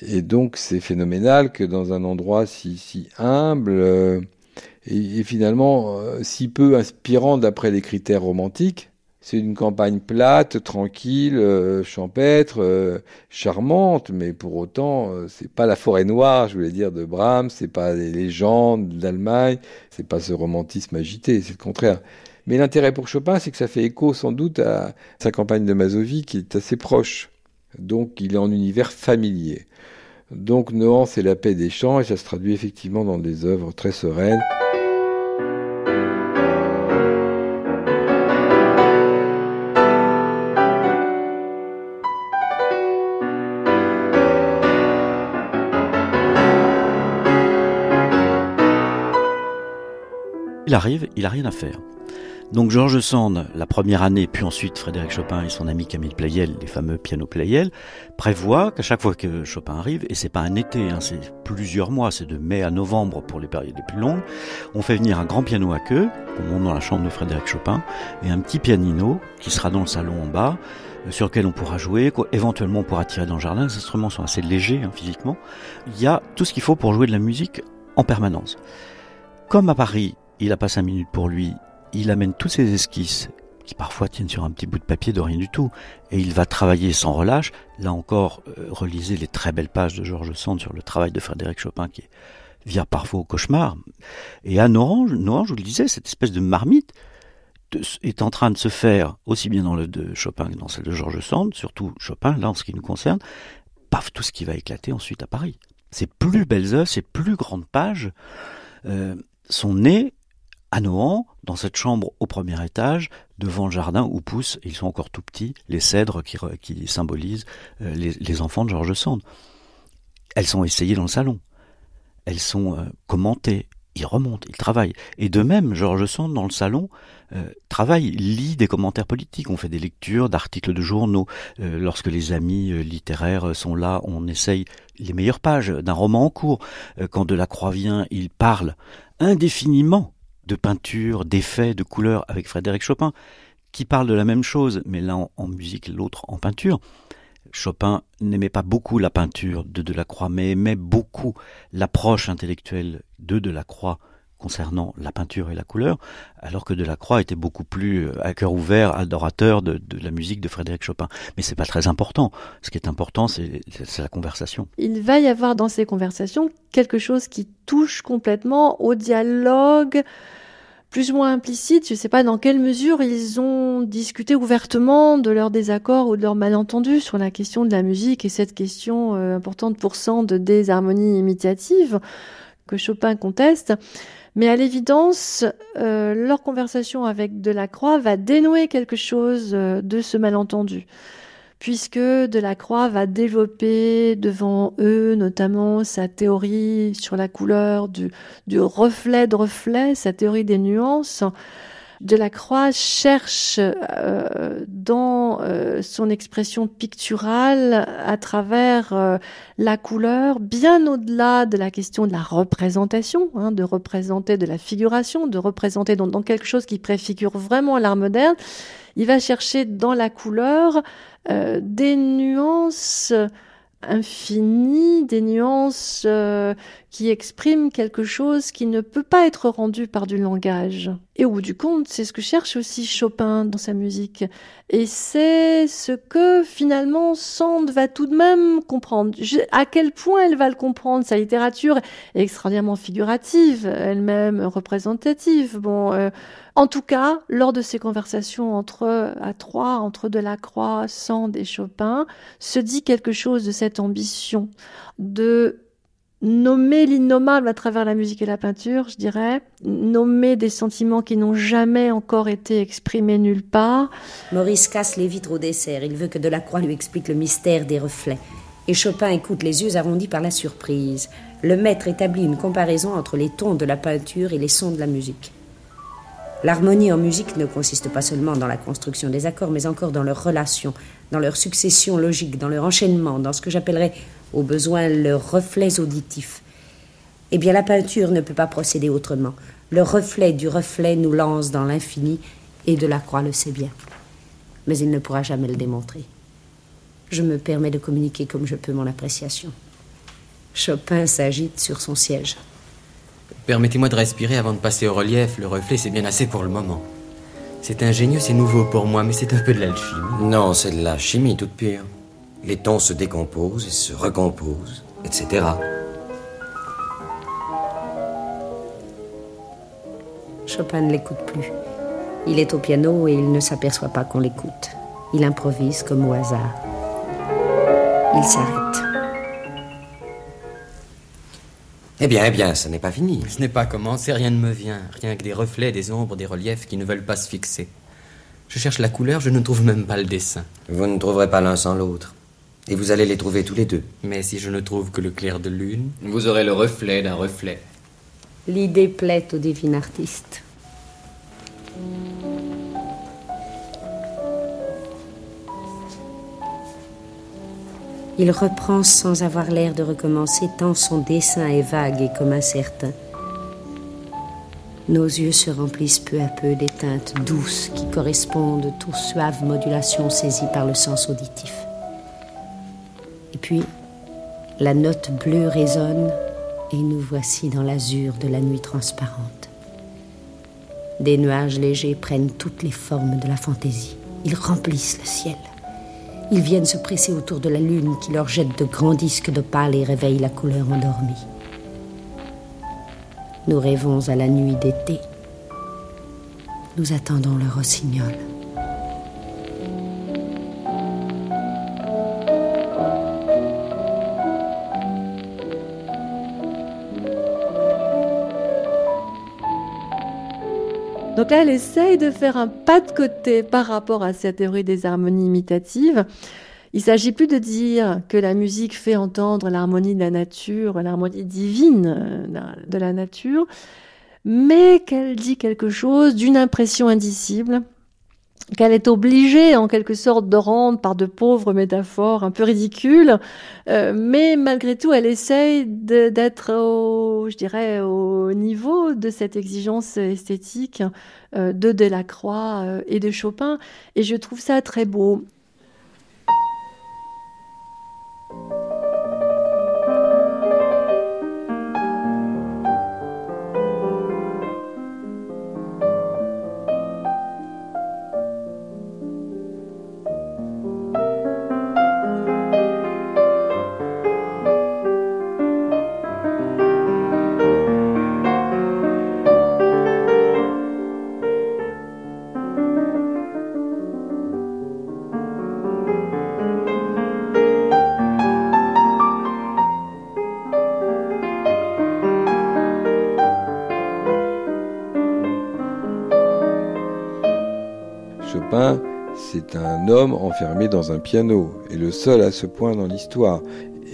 Et donc c'est phénoménal que dans un endroit si, si humble, et, finalement euh, si peu inspirant d'après les critères romantiques. C'est une campagne plate, tranquille, euh, champêtre, euh, charmante, mais pour autant, c'est pas la forêt noire, je voulais dire, de Brahms, c'est pas les légendes d'Allemagne, c'est pas ce romantisme agité, c'est le contraire. Mais l'intérêt pour Chopin, c'est que ça fait écho sans doute à sa campagne de Mazovie qui est assez proche. Donc il est en univers familier. Donc Nohant, c'est la paix des champs et ça se traduit effectivement dans des œuvres très sereines. Il arrive, il a rien à faire. Donc Georges Sand, la première année, puis ensuite Frédéric Chopin et son ami Camille Pleyel, les fameux pianos Pleyel, prévoient qu'à chaque fois que Chopin arrive, et c'est pas un été, hein, c'est plusieurs mois, c'est de mai à novembre pour les périodes les plus longues, on fait venir un grand piano à queue, qu'on monte dans la chambre de Frédéric Chopin, et un petit pianino qui sera dans le salon en bas, euh, sur lequel on pourra jouer, éventuellement on pourra tirer dans le jardin, les instruments sont assez légers hein, physiquement. Il y a tout ce qu'il faut pour jouer de la musique en permanence. Comme à Paris, il a pas cinq minutes pour lui, il amène toutes ses esquisses qui parfois tiennent sur un petit bout de papier de rien du tout, et il va travailler sans relâche. Là encore, euh, relisez les très belles pages de Georges Sand sur le travail de Frédéric Chopin qui vient parfois au cauchemar. Et à Orange, je vous le disais, cette espèce de marmite est en train de se faire aussi bien dans le de Chopin que dans celle de Georges Sand, surtout Chopin, là en ce qui nous concerne, paf, tout ce qui va éclater ensuite à Paris. Ces plus belles œuvres, ces plus grandes pages euh, sont nées à Nohant, dans cette chambre au premier étage, devant le jardin où poussent, ils sont encore tout petits, les cèdres qui, symbolisent euh, les, enfants de Georges Sand. Elles sont essayées dans le salon. Elles sont euh, commentées. Ils remontent, ils travaillent. Et de même, Georges Sand, dans le salon, euh, travaille, lit des commentaires politiques. On fait des lectures d'articles de journaux. lorsque les amis littéraires sont là, on essaye les meilleures pages d'un roman en cours. quand Delacroix vient, il parle indéfiniment de peinture, d'effets, de couleurs avec Frédéric Chopin, qui parle de la même chose, mais l'un en, musique, l'autre en peinture. Chopin n'aimait pas beaucoup la peinture de Delacroix, mais aimait beaucoup l'approche intellectuelle de Delacroix concernant la peinture et la couleur, alors que Delacroix était beaucoup plus euh, à cœur ouvert, adorateur de, de la musique de Frédéric Chopin. Mais c'est pas très important. Ce qui est important, c'est la conversation. Il va y avoir dans ces conversations quelque chose qui touche complètement au dialogue plus ou moins implicite. Je ne sais pas dans quelle mesure ils ont discuté ouvertement de leur désaccord ou de leur malentendu sur la question de la musique et cette question euh, importante pour cent de désharmonie imitative que Chopin conteste. Mais à l'évidence, euh, leur conversation avec Delacroix va dénouer quelque chose euh, de ce malentendu, puisque Delacroix va développer devant eux notamment sa théorie sur la couleur du, du reflet de reflet, sa théorie des nuances, Delacroix cherche euh, dans euh, son expression picturale à travers euh, la couleur, bien au-delà de la question de la représentation, hein, de représenter de la figuration, de représenter dans, dans quelque chose qui préfigure vraiment l'art moderne, il va chercher dans la couleur des nuances infini, des nuances euh, qui expriment quelque chose qui ne peut pas être rendu par du langage. Et au bout du compte, c'est ce que cherche aussi Chopin dans sa musique. Et c'est ce que finalement Sand va tout de même comprendre. à quel point elle va le comprendre Sa littérature est extraordinairement figurative, elle-même représentative. Bon. Euh, en tout cas, lors de ces conversations entre à trois, entre Delacroix, Sand et Chopin, se dit quelque chose de cette ambition de nommer l'innommable à travers la musique et la peinture, je dirais, nommer des sentiments qui n'ont jamais encore été exprimés nulle part. Maurice casse les vitres au dessert, il veut que Delacroix lui explique le mystère des reflets. Et Chopin écoute les yeux arrondis par la surprise. Le maître établit une comparaison entre les tons de la peinture et les sons de la musique. L'harmonie en musique ne consiste pas seulement dans la construction des accords, mais encore dans leur relation, dans leur succession logique, dans leur enchaînement, dans ce que j'appellerais au besoin leurs reflets auditifs. Eh bien, la peinture ne peut pas procéder autrement. Le reflet du reflet nous lance dans l'infini, et Delacroix le sait bien. Mais il ne pourra jamais le démontrer. Je me permets de communiquer comme je peux mon appréciation. Chopin s'agite sur son siège. Permettez-moi de respirer avant de passer au relief. Le reflet, c'est bien assez pour le moment. C'est ingénieux, c'est nouveau pour moi, mais c'est un peu de l'alchimie. Non, c'est de la chimie toute pure. Les tons se décomposent et se recomposent, etc. Chopin ne l'écoute plus. Il est au piano et il ne s'aperçoit pas qu'on l'écoute. Il improvise comme au hasard. Il s'arrête. Eh bien, eh bien, ce n'est pas fini. Ce n'est pas commencé, rien ne me vient. Rien que des reflets, des ombres, des reliefs qui ne veulent pas se fixer. Je cherche la couleur, je ne trouve même pas le dessin. Vous ne trouverez pas l'un sans l'autre. Et vous allez les trouver tous les deux. Mais si je ne trouve que le clair de lune, vous aurez le reflet d'un reflet. L'idée plaît au divin artiste. Il reprend sans avoir l'air de recommencer, tant son dessin est vague et comme incertain. Nos yeux se remplissent peu à peu des teintes douces qui correspondent aux suaves modulations saisies par le sens auditif. Et puis, la note bleue résonne et nous voici dans l'azur de la nuit transparente. Des nuages légers prennent toutes les formes de la fantaisie. Ils remplissent le ciel. Ils viennent se presser autour de la lune qui leur jette de grands disques d'opale et réveille la couleur endormie. Nous rêvons à la nuit d'été. Nous attendons le rossignol. Donc là, elle essaye de faire un pas de côté par rapport à cette théorie des harmonies imitatives. Il s'agit plus de dire que la musique fait entendre l'harmonie de la nature, l'harmonie divine euh, de la nature, mais qu'elle dit quelque chose d'une impression indicible, qu'elle est obligée en quelque sorte de rendre par de pauvres métaphores un peu ridicules, euh, mais malgré tout elle essaye d'être au, je dirais, au niveau de cette exigence esthétique euh, de Delacroix euh, et de Chopin, et je trouve ça très beau. Enfermé dans un piano, et le seul à ce point dans l'histoire.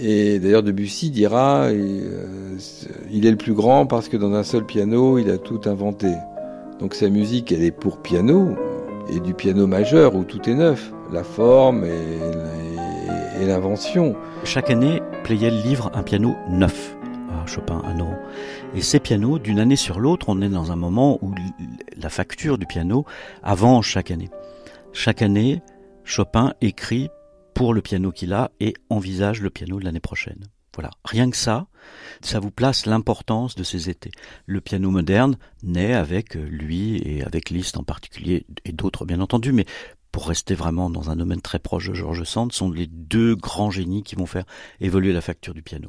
Et d'ailleurs Debussy dira, euh, il est le plus grand parce que dans un seul piano, il a tout inventé. Donc sa musique, elle est pour piano, et du piano majeur où tout est neuf, la forme et, l'invention. Chaque année, Pleyel livre un piano neuf à Chopin à Nohant. Et ces pianos, d'une année sur l'autre, on est dans un moment où la facture du piano avance chaque année. Chaque année, Chopin écrit pour le piano qu'il a et envisage le piano de l'année prochaine. Voilà, rien que ça, ça vous place l'importance de ces étés. Le piano moderne naît avec lui et avec Liszt en particulier et d'autres bien entendu, mais pour rester vraiment dans un domaine très proche de Georges Sand, sont les deux grands génies qui vont faire évoluer la facture du piano.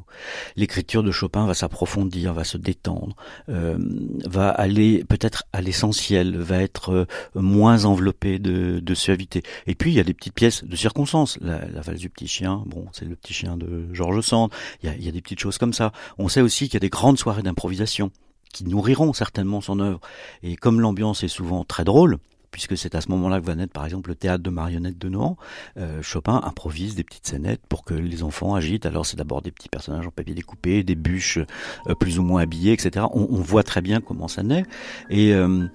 L'écriture de Chopin va s'approfondir, va se détendre, euh, va aller peut-être à l'essentiel, va être euh, moins enveloppée de, de, suavité. Et puis il y a des petites pièces de circonstance. La, la valse du petit chien, bon, c'est le petit chien de Georges Sand. Il y a, il y a des petites choses comme ça. On sait aussi qu'il y a des grandes soirées d'improvisation qui nourriront certainement son œuvre. Et comme l'ambiance est souvent très drôle, puisque c'est à ce moment-là que va naître par exemple le théâtre de marionnettes de Nohant, euh, Chopin improvise des petites scénettes pour que les enfants agitent. Alors c'est d'abord des petits personnages en papier découpé, des bûches euh, plus ou moins habillées, etc. On, on, voit très bien comment ça naît. Et euh,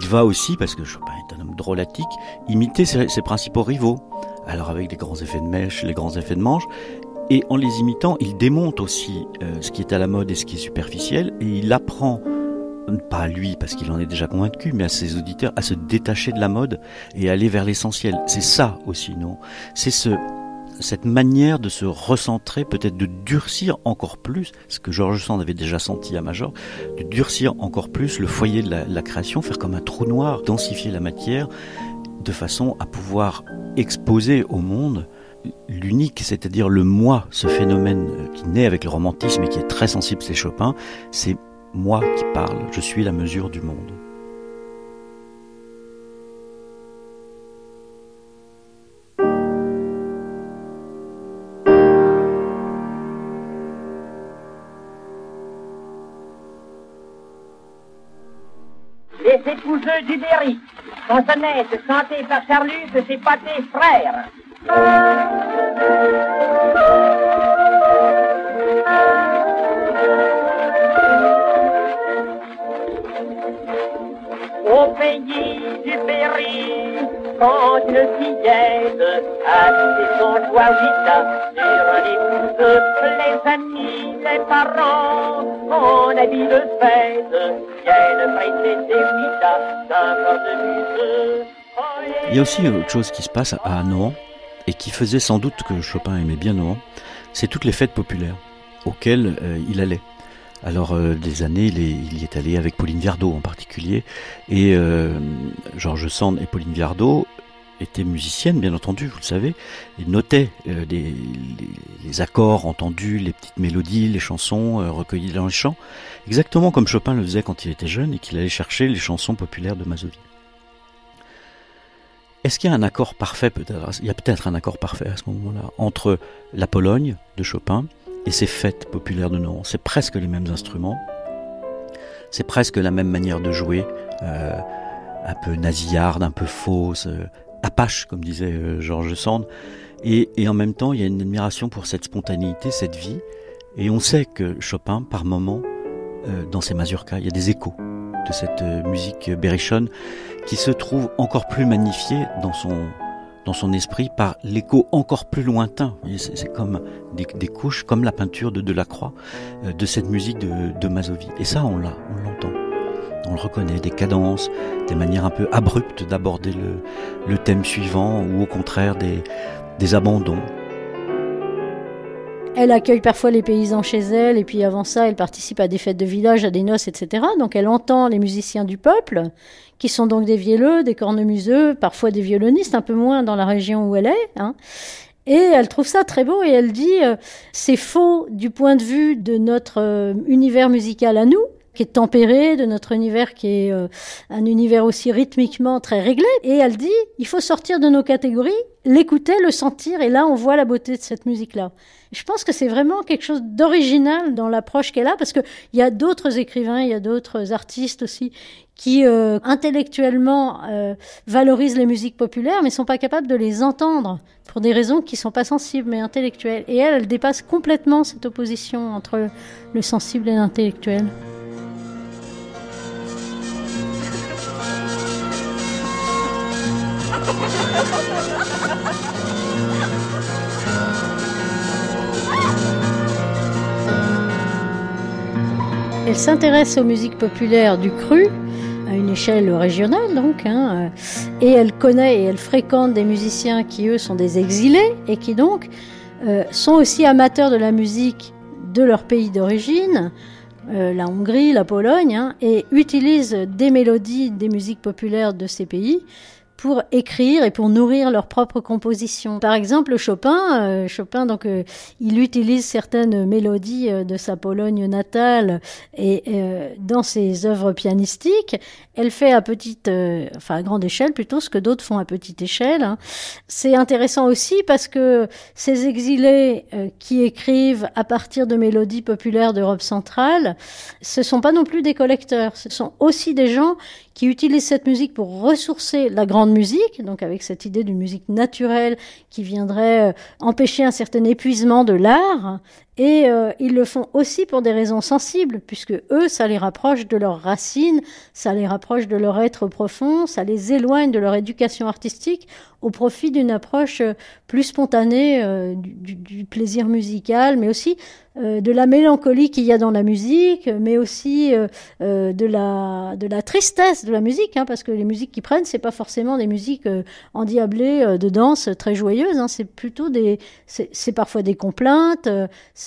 il va aussi, parce que Chopin est un homme drôlatique, imiter ses, ses principaux rivaux. Alors avec les grands effets de mèche, les grands effets de manche, et en les imitant, il démonte aussi euh, ce qui est à la mode et ce qui est superficiel, et il apprend pas à lui parce qu'il en est déjà convaincu, mais à ses auditeurs, à se détacher de la mode et aller vers l'essentiel. C'est ça aussi, non? C'est ce, cette manière de se recentrer, peut-être de durcir encore plus, ce que Georges Sand avait déjà senti à Major, de durcir encore plus le foyer de la, la création, faire comme un trou noir, densifier la matière, de façon à pouvoir exposer au monde l'unique, c'est-à-dire le moi, ce phénomène qui naît avec le romantisme et qui est très sensible, c'est Chopin, c'est moi qui parle, je suis la mesure du monde. Les épouseux du Berry, chansonnettes chantées par Charlus ses pâtés frères. Berry, quand une fillette a son joie sur l'épouse, les amis, les parents, en habit de fête, viennent prêter des vidas d'un cornemuse. Il y a aussi autre chose qui se passe à Nohant et qui faisait sans doute que Chopin aimait bien Nohant, c'est toutes les fêtes populaires auxquelles euh, il allait. Alors euh, des années, il, est, il, y est allé avec Pauline Viardot en particulier, et euh, Georges Sand et Pauline Viardot étaient musiciennes, bien entendu, vous le savez, ils notaient euh, les, les, les, accords entendus, les petites mélodies, les chansons euh, recueillies dans les chants, exactement comme Chopin le faisait quand il était jeune et qu'il allait chercher les chansons populaires de Mazovie. Est-ce qu'il y a un accord parfait peut-être? Il y a peut-être un accord parfait à ce moment-là entre la Pologne de Chopin et ces fêtes populaires de Nohant. C'est presque les mêmes instruments, c'est presque la même manière de jouer, euh, un peu nasillarde, un peu fausse, euh, apache, comme disait euh, Georges Sand. Et, et, en même temps, il y a une admiration pour cette spontanéité, cette vie. Et on sait que Chopin, par moment, euh, dans ses mazurkas, il y a des échos de cette euh, musique berrichonne qui se trouve encore plus magnifiée dans son dans son esprit par l'écho encore plus lointain. C'est comme des, couches, comme la peinture de Delacroix, euh, de cette musique de, de. Et ça, on l'a, on l'entend. On le reconnaît, des cadences, des manières un peu abruptes d'aborder le, thème suivant, ou au contraire des abandons. Elle accueille parfois les paysans chez elle, et puis avant ça, elle participe à des fêtes de village, à des noces, etc. Donc elle entend les musiciens du peuple, qui sont donc des vielleux, des cornemuseux, parfois des violonistes, un peu moins dans la région où elle est. Hein. Et elle trouve ça très beau et elle dit euh, c'est faux du point de vue de notre euh, univers musical à nous, qui est tempéré, de notre univers qui est euh, un univers aussi rythmiquement très réglé. Et elle dit il faut sortir de nos catégories, l'écouter, le sentir, et là on voit la beauté de cette musique-là. Je pense que c'est vraiment quelque chose d'original dans l'approche qu'elle a, parce qu'il y a d'autres écrivains, il y a d'autres artistes aussi qui euh, intellectuellement euh, valorisent les musiques populaires, mais sont pas capables de les entendre pour des raisons qui sont pas sensibles mais intellectuelles. Et elle, elle dépasse complètement cette opposition entre le sensible et l'intellectuel. Elle s'intéresse aux musiques populaires du cru, à une échelle régionale donc, hein, euh, et elle connaît et elle fréquente des musiciens qui eux sont des exilés et qui donc euh, sont aussi amateurs de la musique de leur pays d'origine, euh, la Hongrie, la Pologne, hein, et utilisent des mélodies des musiques populaires de ces pays pour écrire et pour nourrir leur propre composition. Par exemple, Chopin, euh, Chopin donc euh, il utilise certaines mélodies euh, de sa Pologne natale et dans ses œuvres pianistiques, elle fait à petite, enfin à grande échelle plutôt, ce que d'autres font à petite échelle. Hein. C'est intéressant aussi parce que ces exilés qui écrivent à partir de mélodies populaires d'Europe centrale, ce sont pas non plus des collecteurs, ce sont aussi des gens qui utilisent cette musique pour ressourcer la grande musique, donc avec cette idée d'une musique naturelle qui viendrait euh, empêcher un certain épuisement de l'art. Et euh, ils le font aussi pour des raisons sensibles, puisque eux, ça les rapproche de leurs racines, ça les rapproche de leur être profond, ça les éloigne de leur éducation artistique au profit d'une approche euh, plus spontanée du, du, plaisir musical, mais aussi euh, de la mélancolie qu'il y a dans la musique, mais aussi euh, euh, de la de la tristesse de la musique, hein, parce que les musiques qui prennent, c'est pas forcément des musiques endiablées de danse très joyeuses, hein, c'est plutôt des c'est parfois des complaintes,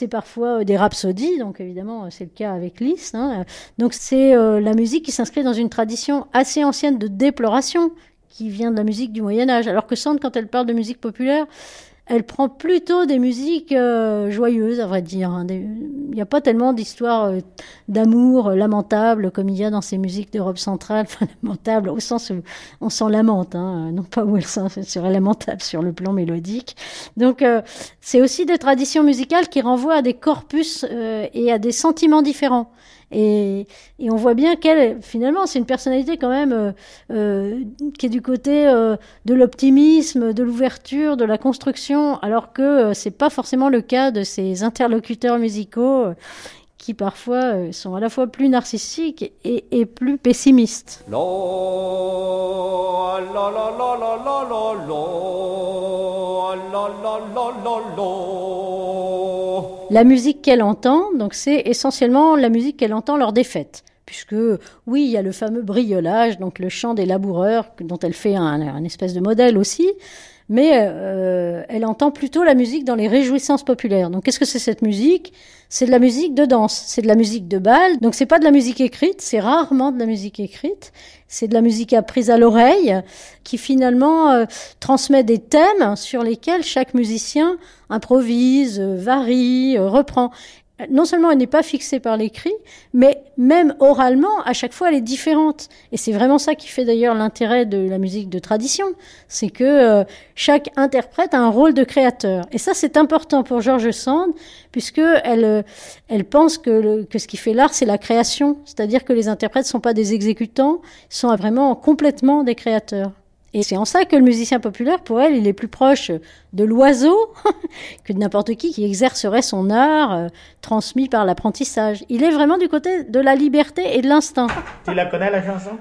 parfois des rhapsodies, donc évidemment c'est le cas avec Liszt. Hein, donc c'est la musique qui s'inscrit dans une tradition assez ancienne de déploration qui vient de la musique du Moyen Âge, alors que Sand, quand elle parle de musique populaire, elle prend plutôt des musiques euh, joyeuses, à vrai dire. Hein. Il n'y a pas tellement d'histoires euh, d'amour euh, lamentables comme il y a dans ces musiques d'Europe centrale. Enfin, lamentables au sens où on s'en lamente, hein, non pas où elles seraient lamentables sur le plan mélodique. Donc, c'est aussi des traditions musicales qui renvoient à des corpus et à des sentiments différents. Et, on voit bien qu'elle, finalement, c'est une personnalité quand même euh, euh, qui est du côté euh, de l'optimisme, de l'ouverture, de la construction, alors que c'est pas forcément le cas de ses interlocuteurs musicaux qui parfois sont à la fois plus narcissiques et, et plus pessimistes. La musique qu'elle entend, donc c'est essentiellement la musique qu'elle entend lors des fêtes. Puisque, oui, il y a le fameux briolage, donc le chant des laboureurs, dont elle fait un, espèce de modèle aussi, mais euh, elle entend plutôt la musique dans les réjouissances populaires. Donc, qu'est-ce que c'est cette musique? C'est de la musique de danse, c'est de la musique de bal. Donc, c'est pas de la musique écrite, c'est rarement de la musique écrite. C'est de la musique apprise à l'oreille qui finalement euh, transmet des thèmes sur lesquels chaque musicien improvise, euh, varie, euh, reprend non seulement elle n'est pas fixée par l'écrit, mais même oralement, à chaque fois, elle est différente. Et c'est vraiment ça qui fait d'ailleurs l'intérêt de la musique de tradition, c'est que chaque interprète a un rôle de créateur. Et ça, c'est important pour George Sand, puisque elle, elle pense que ce qui fait l'art, c'est la création, c'est-à-dire que les interprètes ne sont pas des exécutants, ils sont vraiment complètement des créateurs. Et c'est en ça que le musicien populaire, pour elle, il est plus proche de l'oiseau que de n'importe qui qui exercerait son art euh, transmis par l'apprentissage. Il est vraiment du côté de la liberté et de l'instinct. Tu la connais la chanson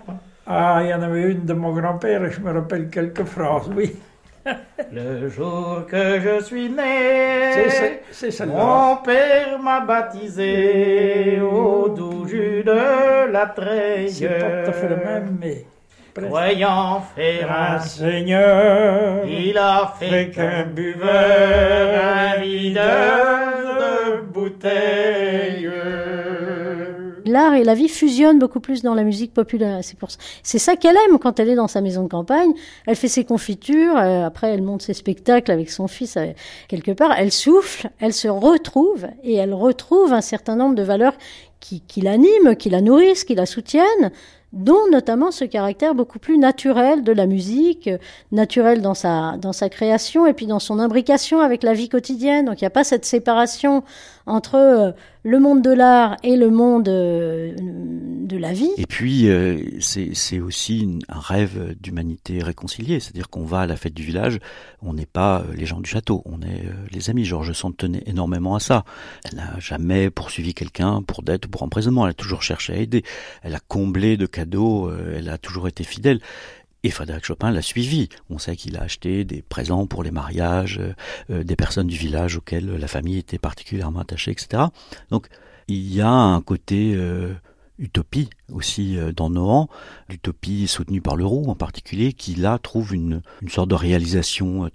Ah, il y en avait une de mon grand-père et je me rappelle quelques phrases, oui. Le jour que je suis né, c'est mon père m'a baptisé au doux jus de la treille. C'est pas tout à fait le même, mais... Croyant faire un seigneur, il a fait qu'un buveur, un videur de bouteilles. L'art et la vie fusionnent beaucoup plus dans la musique populaire. C'est pour ça. C'est ça qu'elle aime quand elle est dans sa maison de campagne. Elle fait ses confitures. Euh, après, elle monte ses spectacles avec son fils euh, quelque part. Elle souffle. Elle se retrouve et elle retrouve un certain nombre de valeurs qui, qui l'animent, qui la nourrissent, qui la soutiennent dont notamment ce caractère beaucoup plus naturel de la musique, naturel dans sa, dans sa création et puis dans son imbrication avec la vie quotidienne. Donc il n'y a pas cette séparation entre le monde de l'art et le monde euh, de la vie. Et puis, euh, c'est aussi un rêve d'humanité réconciliée, c'est-à-dire qu'on va à la fête du village, on n'est pas euh, les gens du château, on est les amis. Georges Sand tenait énormément à ça. Elle n'a jamais poursuivi quelqu'un pour dette ou pour emprisonnement, elle a toujours cherché à aider, elle a comblé de cadeaux, elle a toujours été fidèle. Et Frédéric Chopin l'a suivi. On sait qu'il a acheté des présents pour les mariages des personnes du village auxquelles la famille était particulièrement attachée, etc. Donc il y a un côté utopie aussi euh, dans Nohant, l'utopie soutenue par le Roux en particulier, qui là trouve une, sorte de réalisation euh,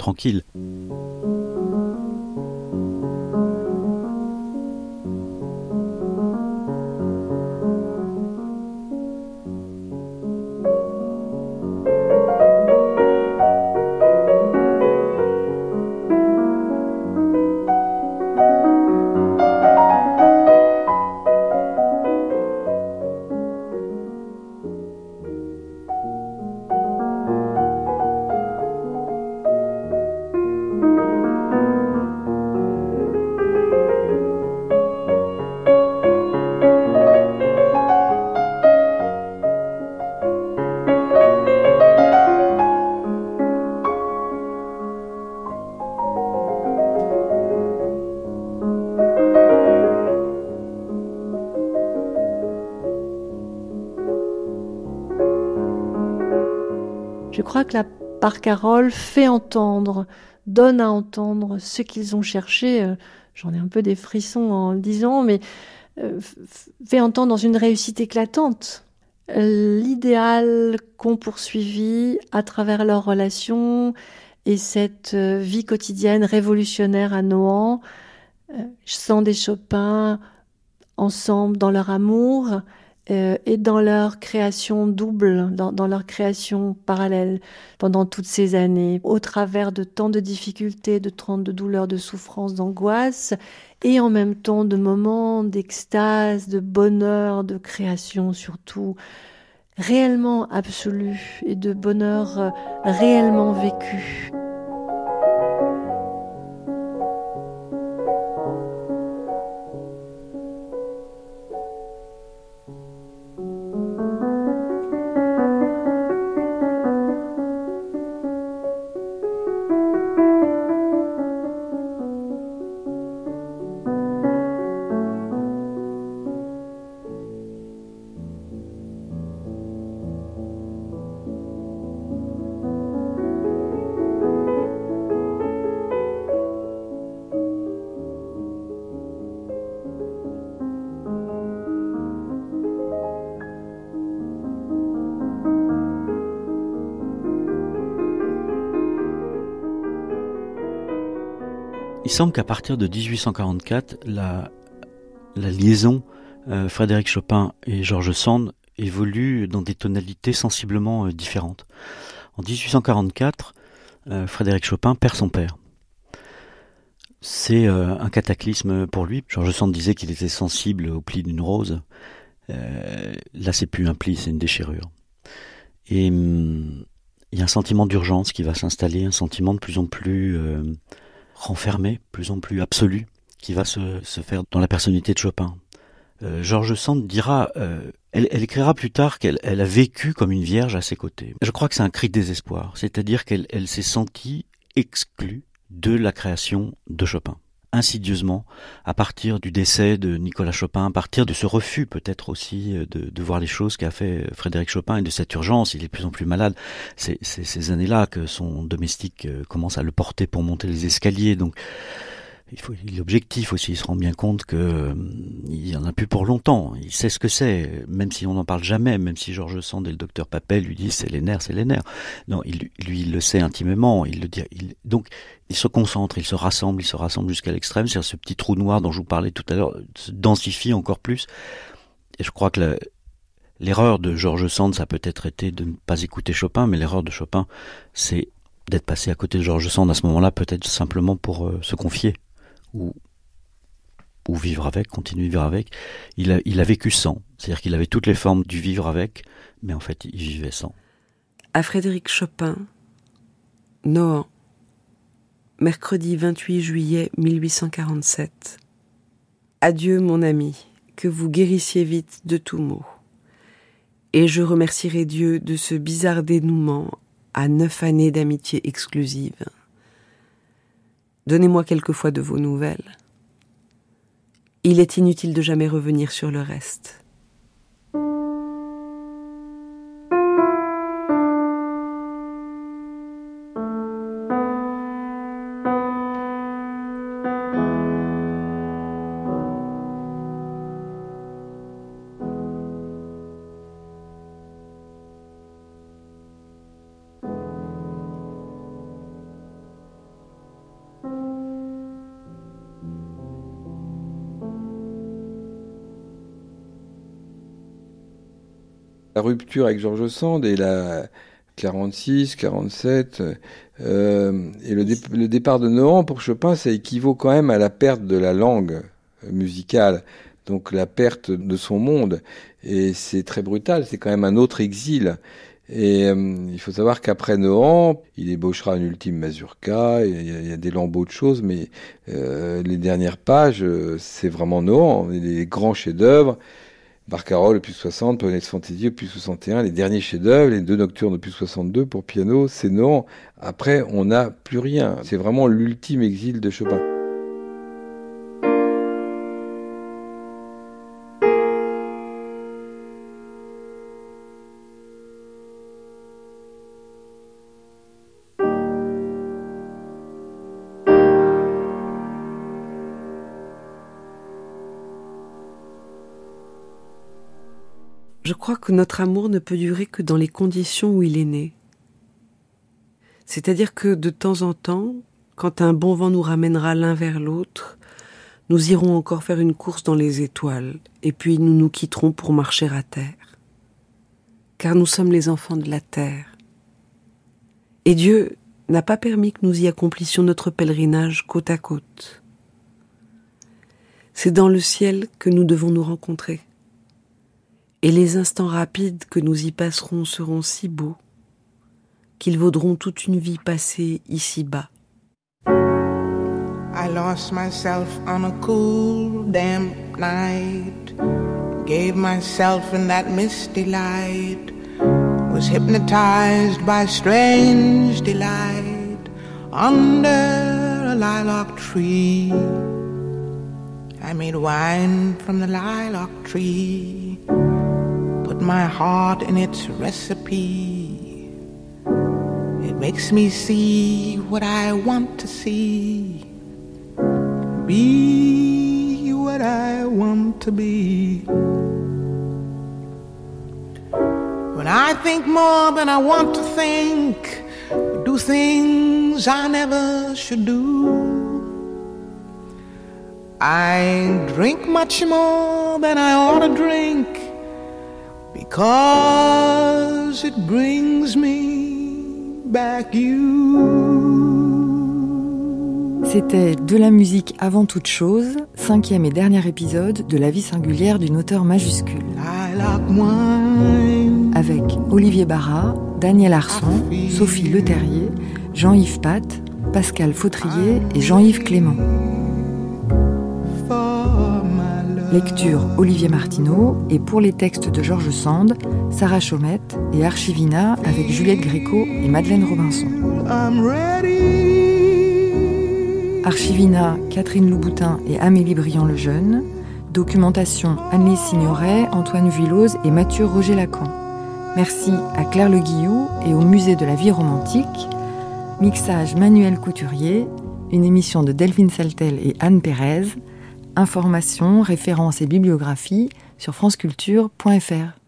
tranquille. que la Carole fait entendre, donne à entendre ce qu'ils ont cherché. Euh, j'en ai un peu des frissons en le disant, mais euh, fait entendre dans une réussite éclatante l'idéal qu'ont poursuivi à travers leurs relations et cette euh, vie quotidienne révolutionnaire à Nohant, sans des Chopin, ensemble dans leur amour, euh, et dans leur création double, dans, leur création parallèle pendant toutes ces années, au travers de tant de difficultés, de tant de douleurs, de souffrances, d'angoisse, et en même temps de moments d'extase, de bonheur, de création surtout, réellement absolu et de bonheur euh, réellement vécu. Semble qu'à partir de 1844, la, liaison euh, Frédéric Chopin et Georges Sand évolue dans des tonalités sensiblement euh, différentes. En 1844, euh, Frédéric Chopin perd son père. C'est un cataclysme pour lui. Georges Sand disait qu'il était sensible au pli d'une rose. là, c'est plus un pli, c'est une déchirure. Et hum, il y a un sentiment d'urgence qui va s'installer, un sentiment de plus en plus renfermé, plus en plus absolu, qui va se, se faire dans la personnalité de Chopin. Euh, Georges Sand dira, euh, elle, écrira plus tard qu'elle elle a vécu comme une vierge à ses côtés. Je crois que c'est un cri de désespoir, c'est-à-dire qu'elle elle, s'est sentie exclue de la création de Chopin insidieusement à partir du décès de Nicolas Chopin, à partir de ce refus peut-être aussi euh, de, voir les choses qu'a fait Frédéric Chopin et de cette urgence. Il est de plus en plus malade. C'est ces années-là que son domestique euh, commence à le porter pour monter les escaliers. Donc il faut, il est objectif aussi, il se rend bien compte que euh, il en a plus pour longtemps. Il sait ce que c'est, même si on n'en parle jamais, même si Georges Sand et le docteur Papel lui disent c'est les nerfs, c'est les nerfs. Non, il, lui, il le sait intimement. Il le dit. Il, donc, il se concentre, il se rassemble, il se rassemble jusqu'à l'extrême. C'est ce petit trou noir dont je vous parlais tout à l'heure se densifie encore plus. Et je crois que l'erreur de Georges Sand, ça a peut-être été de ne pas écouter Chopin, mais l'erreur de Chopin, c'est d'être passé à côté de Georges Sand à ce moment-là, peut-être simplement pour euh, se confier ou, vivre avec, continuer de vivre avec. Il a, il a vécu sans, c'est-à-dire qu'il avait toutes les formes du vivre avec, mais en fait il vivait sans. À Frédéric Chopin, Nohant, mercredi 28 juillet 1847. Adieu mon ami, que vous guérissiez vite de tout maux. Et je remercierai Dieu de ce bizarre dénouement à neuf années d'amitié exclusive. Donnez-moi quelquefois de vos nouvelles. Il est inutile de jamais revenir sur le reste. Rupture avec Georges Sand et la 46, 47, euh, et le, départ de Nohant pour Chopin, ça équivaut quand même à la perte de la langue musicale, donc la perte de son monde. Et c'est très brutal, c'est quand même un autre exil. Et euh, il faut savoir qu'apraprès Nohant, il ébauchera une ultime mazurka, il y, a, il y a des lambeaux de choses, mais euh, les dernières pages, c'est vraiment Nohant, les grands chefs-d'œuvre. Barcarolle, opus 60, Ponette Fantasy, opus 61, les derniers chefs-d'œuvre, les deux nocturnes, opus 62 pour piano, c'est non. Après, on n'a plus rien. C'est vraiment l'ultime exil de Chopin. Je crois que notre amour ne peut durer que dans les conditions où il est né. C'est-à-dire que de temps en temps, quand un bon vent nous ramènera l'un vers l'autre, nous irons encore faire une course dans les étoiles, et puis nous nous quitterons pour marcher à terre. Car nous sommes les enfants de la terre. Et Dieu n'a pas permis que nous y accomplissions notre pèlerinage côte à côte. C'est dans le ciel que nous devons nous rencontrer et les instants rapides que nous y passerons seront si beaux qu'ils vaudront toute une vie passée ici-bas. I lost myself on a cool, damp night. Gave myself in that misty light. Was hypnotized by strange delight under a lilac tree. I made wine from the lilac tree. Put my heart in its recipe. It makes me see what I want to see. Be what I want to be. When I think more than I want to think, do things I never should do. I drink much more than I ought to drink because it brings me back you. C'était De la musique avant toute chose, cinquième et dernier épisode de la vie singulière d'une auteure majuscule. Avec Olivier Barra, Daniel Arson, Sophie Leterrier, Jean-Yves Pat, Pascal Fautrier et Jean-Yves Clément. Lecture Olivier Martineau et pour les textes de Georges Sand, Sarah Chaumette et Archivina avec Juliette Gréco et Madeleine Robinson. Archivina, Catherine Louboutin et Amélie Briand-Lejeune. Documentation Anne-Lise Signoret, Antoine Villose et Mathieu Roger Lacan. Merci à Claire Le Guillou et au Musée de la vie romantique. Mixage Manuel Couturier, une émission de Delphine Saltel et Anne Pérez. Informations, références et bibliographies sur franceculture.fr.